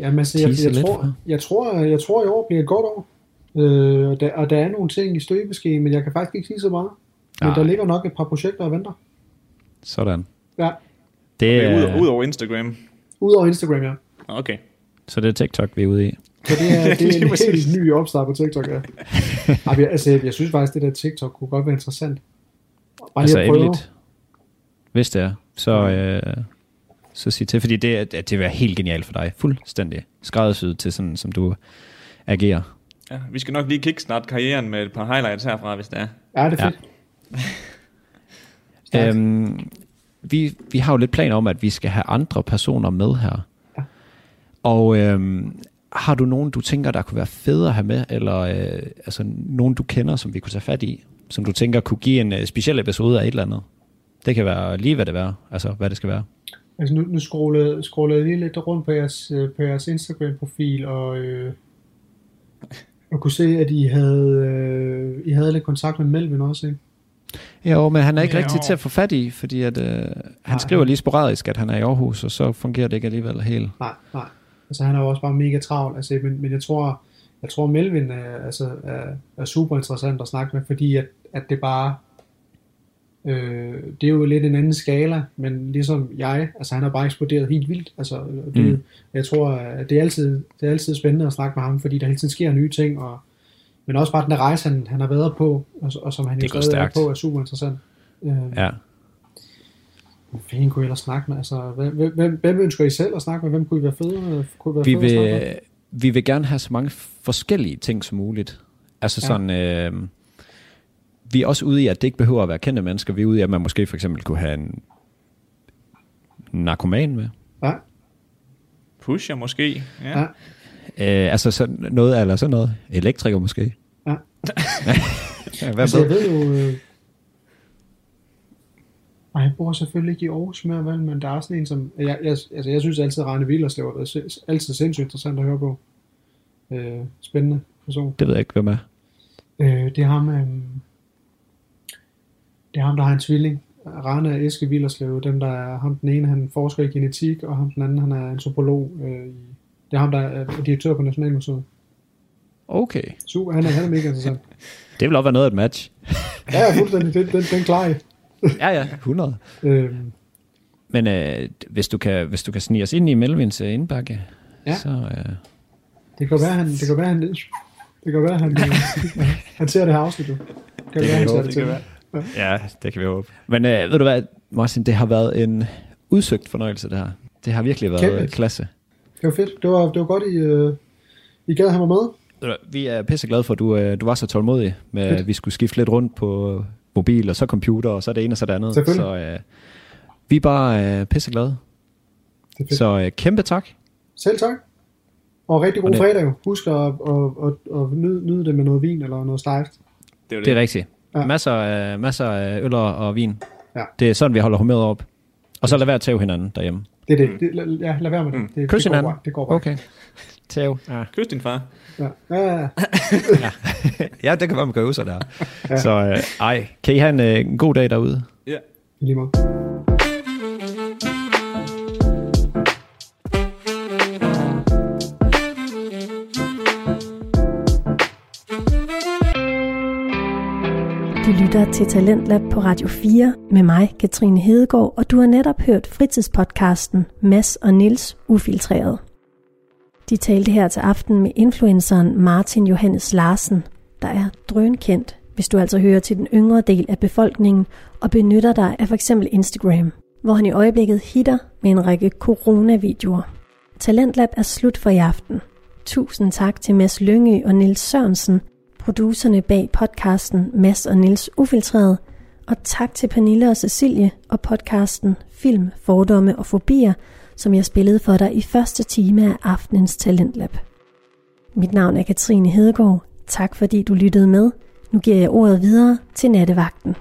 Jamen, altså, jeg, jeg, lidt tror, jeg, tror, jeg tror, i år bliver et godt år. Øh, og, der, og der er nogle ting i støbeskeen, men jeg kan faktisk ikke sige så meget. Men Nej. der ligger nok et par projekter og venter. Sådan. Ja, Det Det er ud, ud over Instagram. udover Instagram, ja. Okay. så det er TikTok, vi er ude i. Så det er, det er en præcis. helt ny opstart på TikTok, ja. Ej, jeg, altså, jeg, synes faktisk, det der TikTok kunne godt være interessant. Bare Altså endeligt, hvis det er, så, øh, så sig til, fordi det, er- det vil være helt genialt for dig. Fuldstændig skræddersyet til sådan, som du agerer. Ja, vi skal nok lige kickstart karrieren med et par highlights herfra, hvis det er. Ja, det er Ja. fedt. Stærkt. Øhm, vi, vi har jo lidt planer om, at vi skal have andre personer med her. Ja. Og øhm, har du nogen, du tænker, der kunne være federe at have med, eller øh, altså, nogen, du kender, som vi kunne tage fat i, som du tænker kunne give en øh, speciel episode af et eller andet? Det kan være lige, hvad det er, altså hvad det skal være. Altså nu, nu scrollede, scrollede jeg lige lidt rundt på jeres, øh, på jeres Instagram-profil, og, øh, og kunne se, at I havde, øh, I havde lidt kontakt med Melvin også, ikke? Jo, men han er ikke Jo. rigtig til at få fat i, fordi at, øh, han Nej. skriver lige sporadisk, at han er i Aarhus, og så fungerer det ikke alligevel helt. Nej, nej. Altså han er jo også bare mega travl, altså, men, men jeg tror, jeg tror Melvin er, altså, er, er super interessant at snakke med, fordi at, at det bare, øh, det er jo lidt en anden skala, men ligesom jeg, altså han har bare eksploderet helt vildt, altså det, Mm. jeg tror, at det er, altid, det er altid spændende at snakke med ham, fordi der hele tiden sker nye ting, og, men også bare den der rejse, han, han har været på, og, og som han Det jo er på, er super interessant. Øh, Ja. Hvem fanden kunne I ellers snakke med? Altså, hvem, hvem, hvem, ønsker I selv at snakke med? Hvem kunne I være federe? Kunne I være Vi federe at snakke med? vil, vi vil gerne have så mange forskellige ting som muligt. Altså Ja. sådan, øh, vi er også ude i, at det ikke behøver at være kendte mennesker. Vi er ude i, at man måske for eksempel kunne have en narkoman med. Ja, Pusher måske. Ja. ja. Øh, altså sådan noget, eller sådan noget. Elektriker måske. Ja. ja, hvad Altså, jeg ved jo... Ej, jeg bor selvfølgelig ikke i Aarhus mere, vel, men der er sådan en, som... Jeg, jeg, altså, jeg synes altid, at Rane Villerslev si- altid sindssygt interessant at høre på. Øh, spændende person. Det ved jeg ikke, hvem er. Øh, det er ham... Øh... Det er ham, der har en tvilling. Rane og Eske Villerslev. Dem, der er ham den ene, han forsker i genetik, og ham den anden, han er antropolog. Øh, i... Det er ham, der er direktør på Nationalmuseet. Okay. Super, han er, han er mega interessant. Det vil også være noget af et match. Ja, fuldstændig. Den, den, den klarer I. ja, ja, 100. Øh, Men øh, hvis, du kan, hvis du kan snige os ind i Melvins øh, indbakke, Ja. så... Øh, Det kan være, han, det kan være, han, det kan være, han, han ser det her afsnit, du. Det kan Det være, han kan ser jeg det det til. kan Ja, det kan vi håbe. Men øh, ved du hvad, Martin, det har været en udsøgt fornøjelse, det her. Det har virkelig været Kæmpe. øh, klasse. Det var fedt. Det var, det var godt, I, uh, I gad have mig med. Vi er pisseglade for, at du, øh, du var så tålmodig med, Fedt. at vi skulle skifte lidt rundt på mobil, og så computer, og så det ene og så det andet. Så øh, vi er bare øh, pisseglade. Det er. Så øh, kæmpe tak. Selv tak. Og rigtig god Og det- fredag jo. Husk at, at, at, at nyde, nyde det med noget vin eller noget stejft. Det er det. Det er rigtigt. Ja. Masser, af, masser af øl og vin. Ja. Det er sådan, vi holder humøret op. Og så lad være at tæve hinanden derhjemme. Det er det. det la- ja, lad være med det. Mm. det Kys det går hinanden. bare. Det går bare. Okay. Tæv. Ja. Kys din far. Ja. Ja, ja. ja, det kan være, man kan øve sig der. Ja. ja. Så øh, ej, kan I have en, øh, en god dag derude? Ja. I lige måde. Du lytter til Talentlab på Radio 4 med mig, Katrine Hedegaard, og du har netop hørt fritidspodcasten Mass og Nils Ufiltreret. De talte her til aften med influenceren Martin Johannes Larsen, der er drønkendt, hvis du altså hører til den yngre del af befolkningen og benytter dig af f.eks. Instagram, hvor han i øjeblikket hitter med en række coronavideoer. Talentlab er slut for i aften. Tusind tak til Mads Lyngø og Nils Sørensen, producerne bag podcasten Mads og Nils Ufiltreret, og tak til Pernille og Cecilie og podcasten Film, Fordomme og Fobier, som jeg spillede for dig i første time af aftenens Talentlab. Mit navn er Katrine Hedegaard. Tak fordi du lyttede med. Nu giver jeg ordet videre til nattevagten.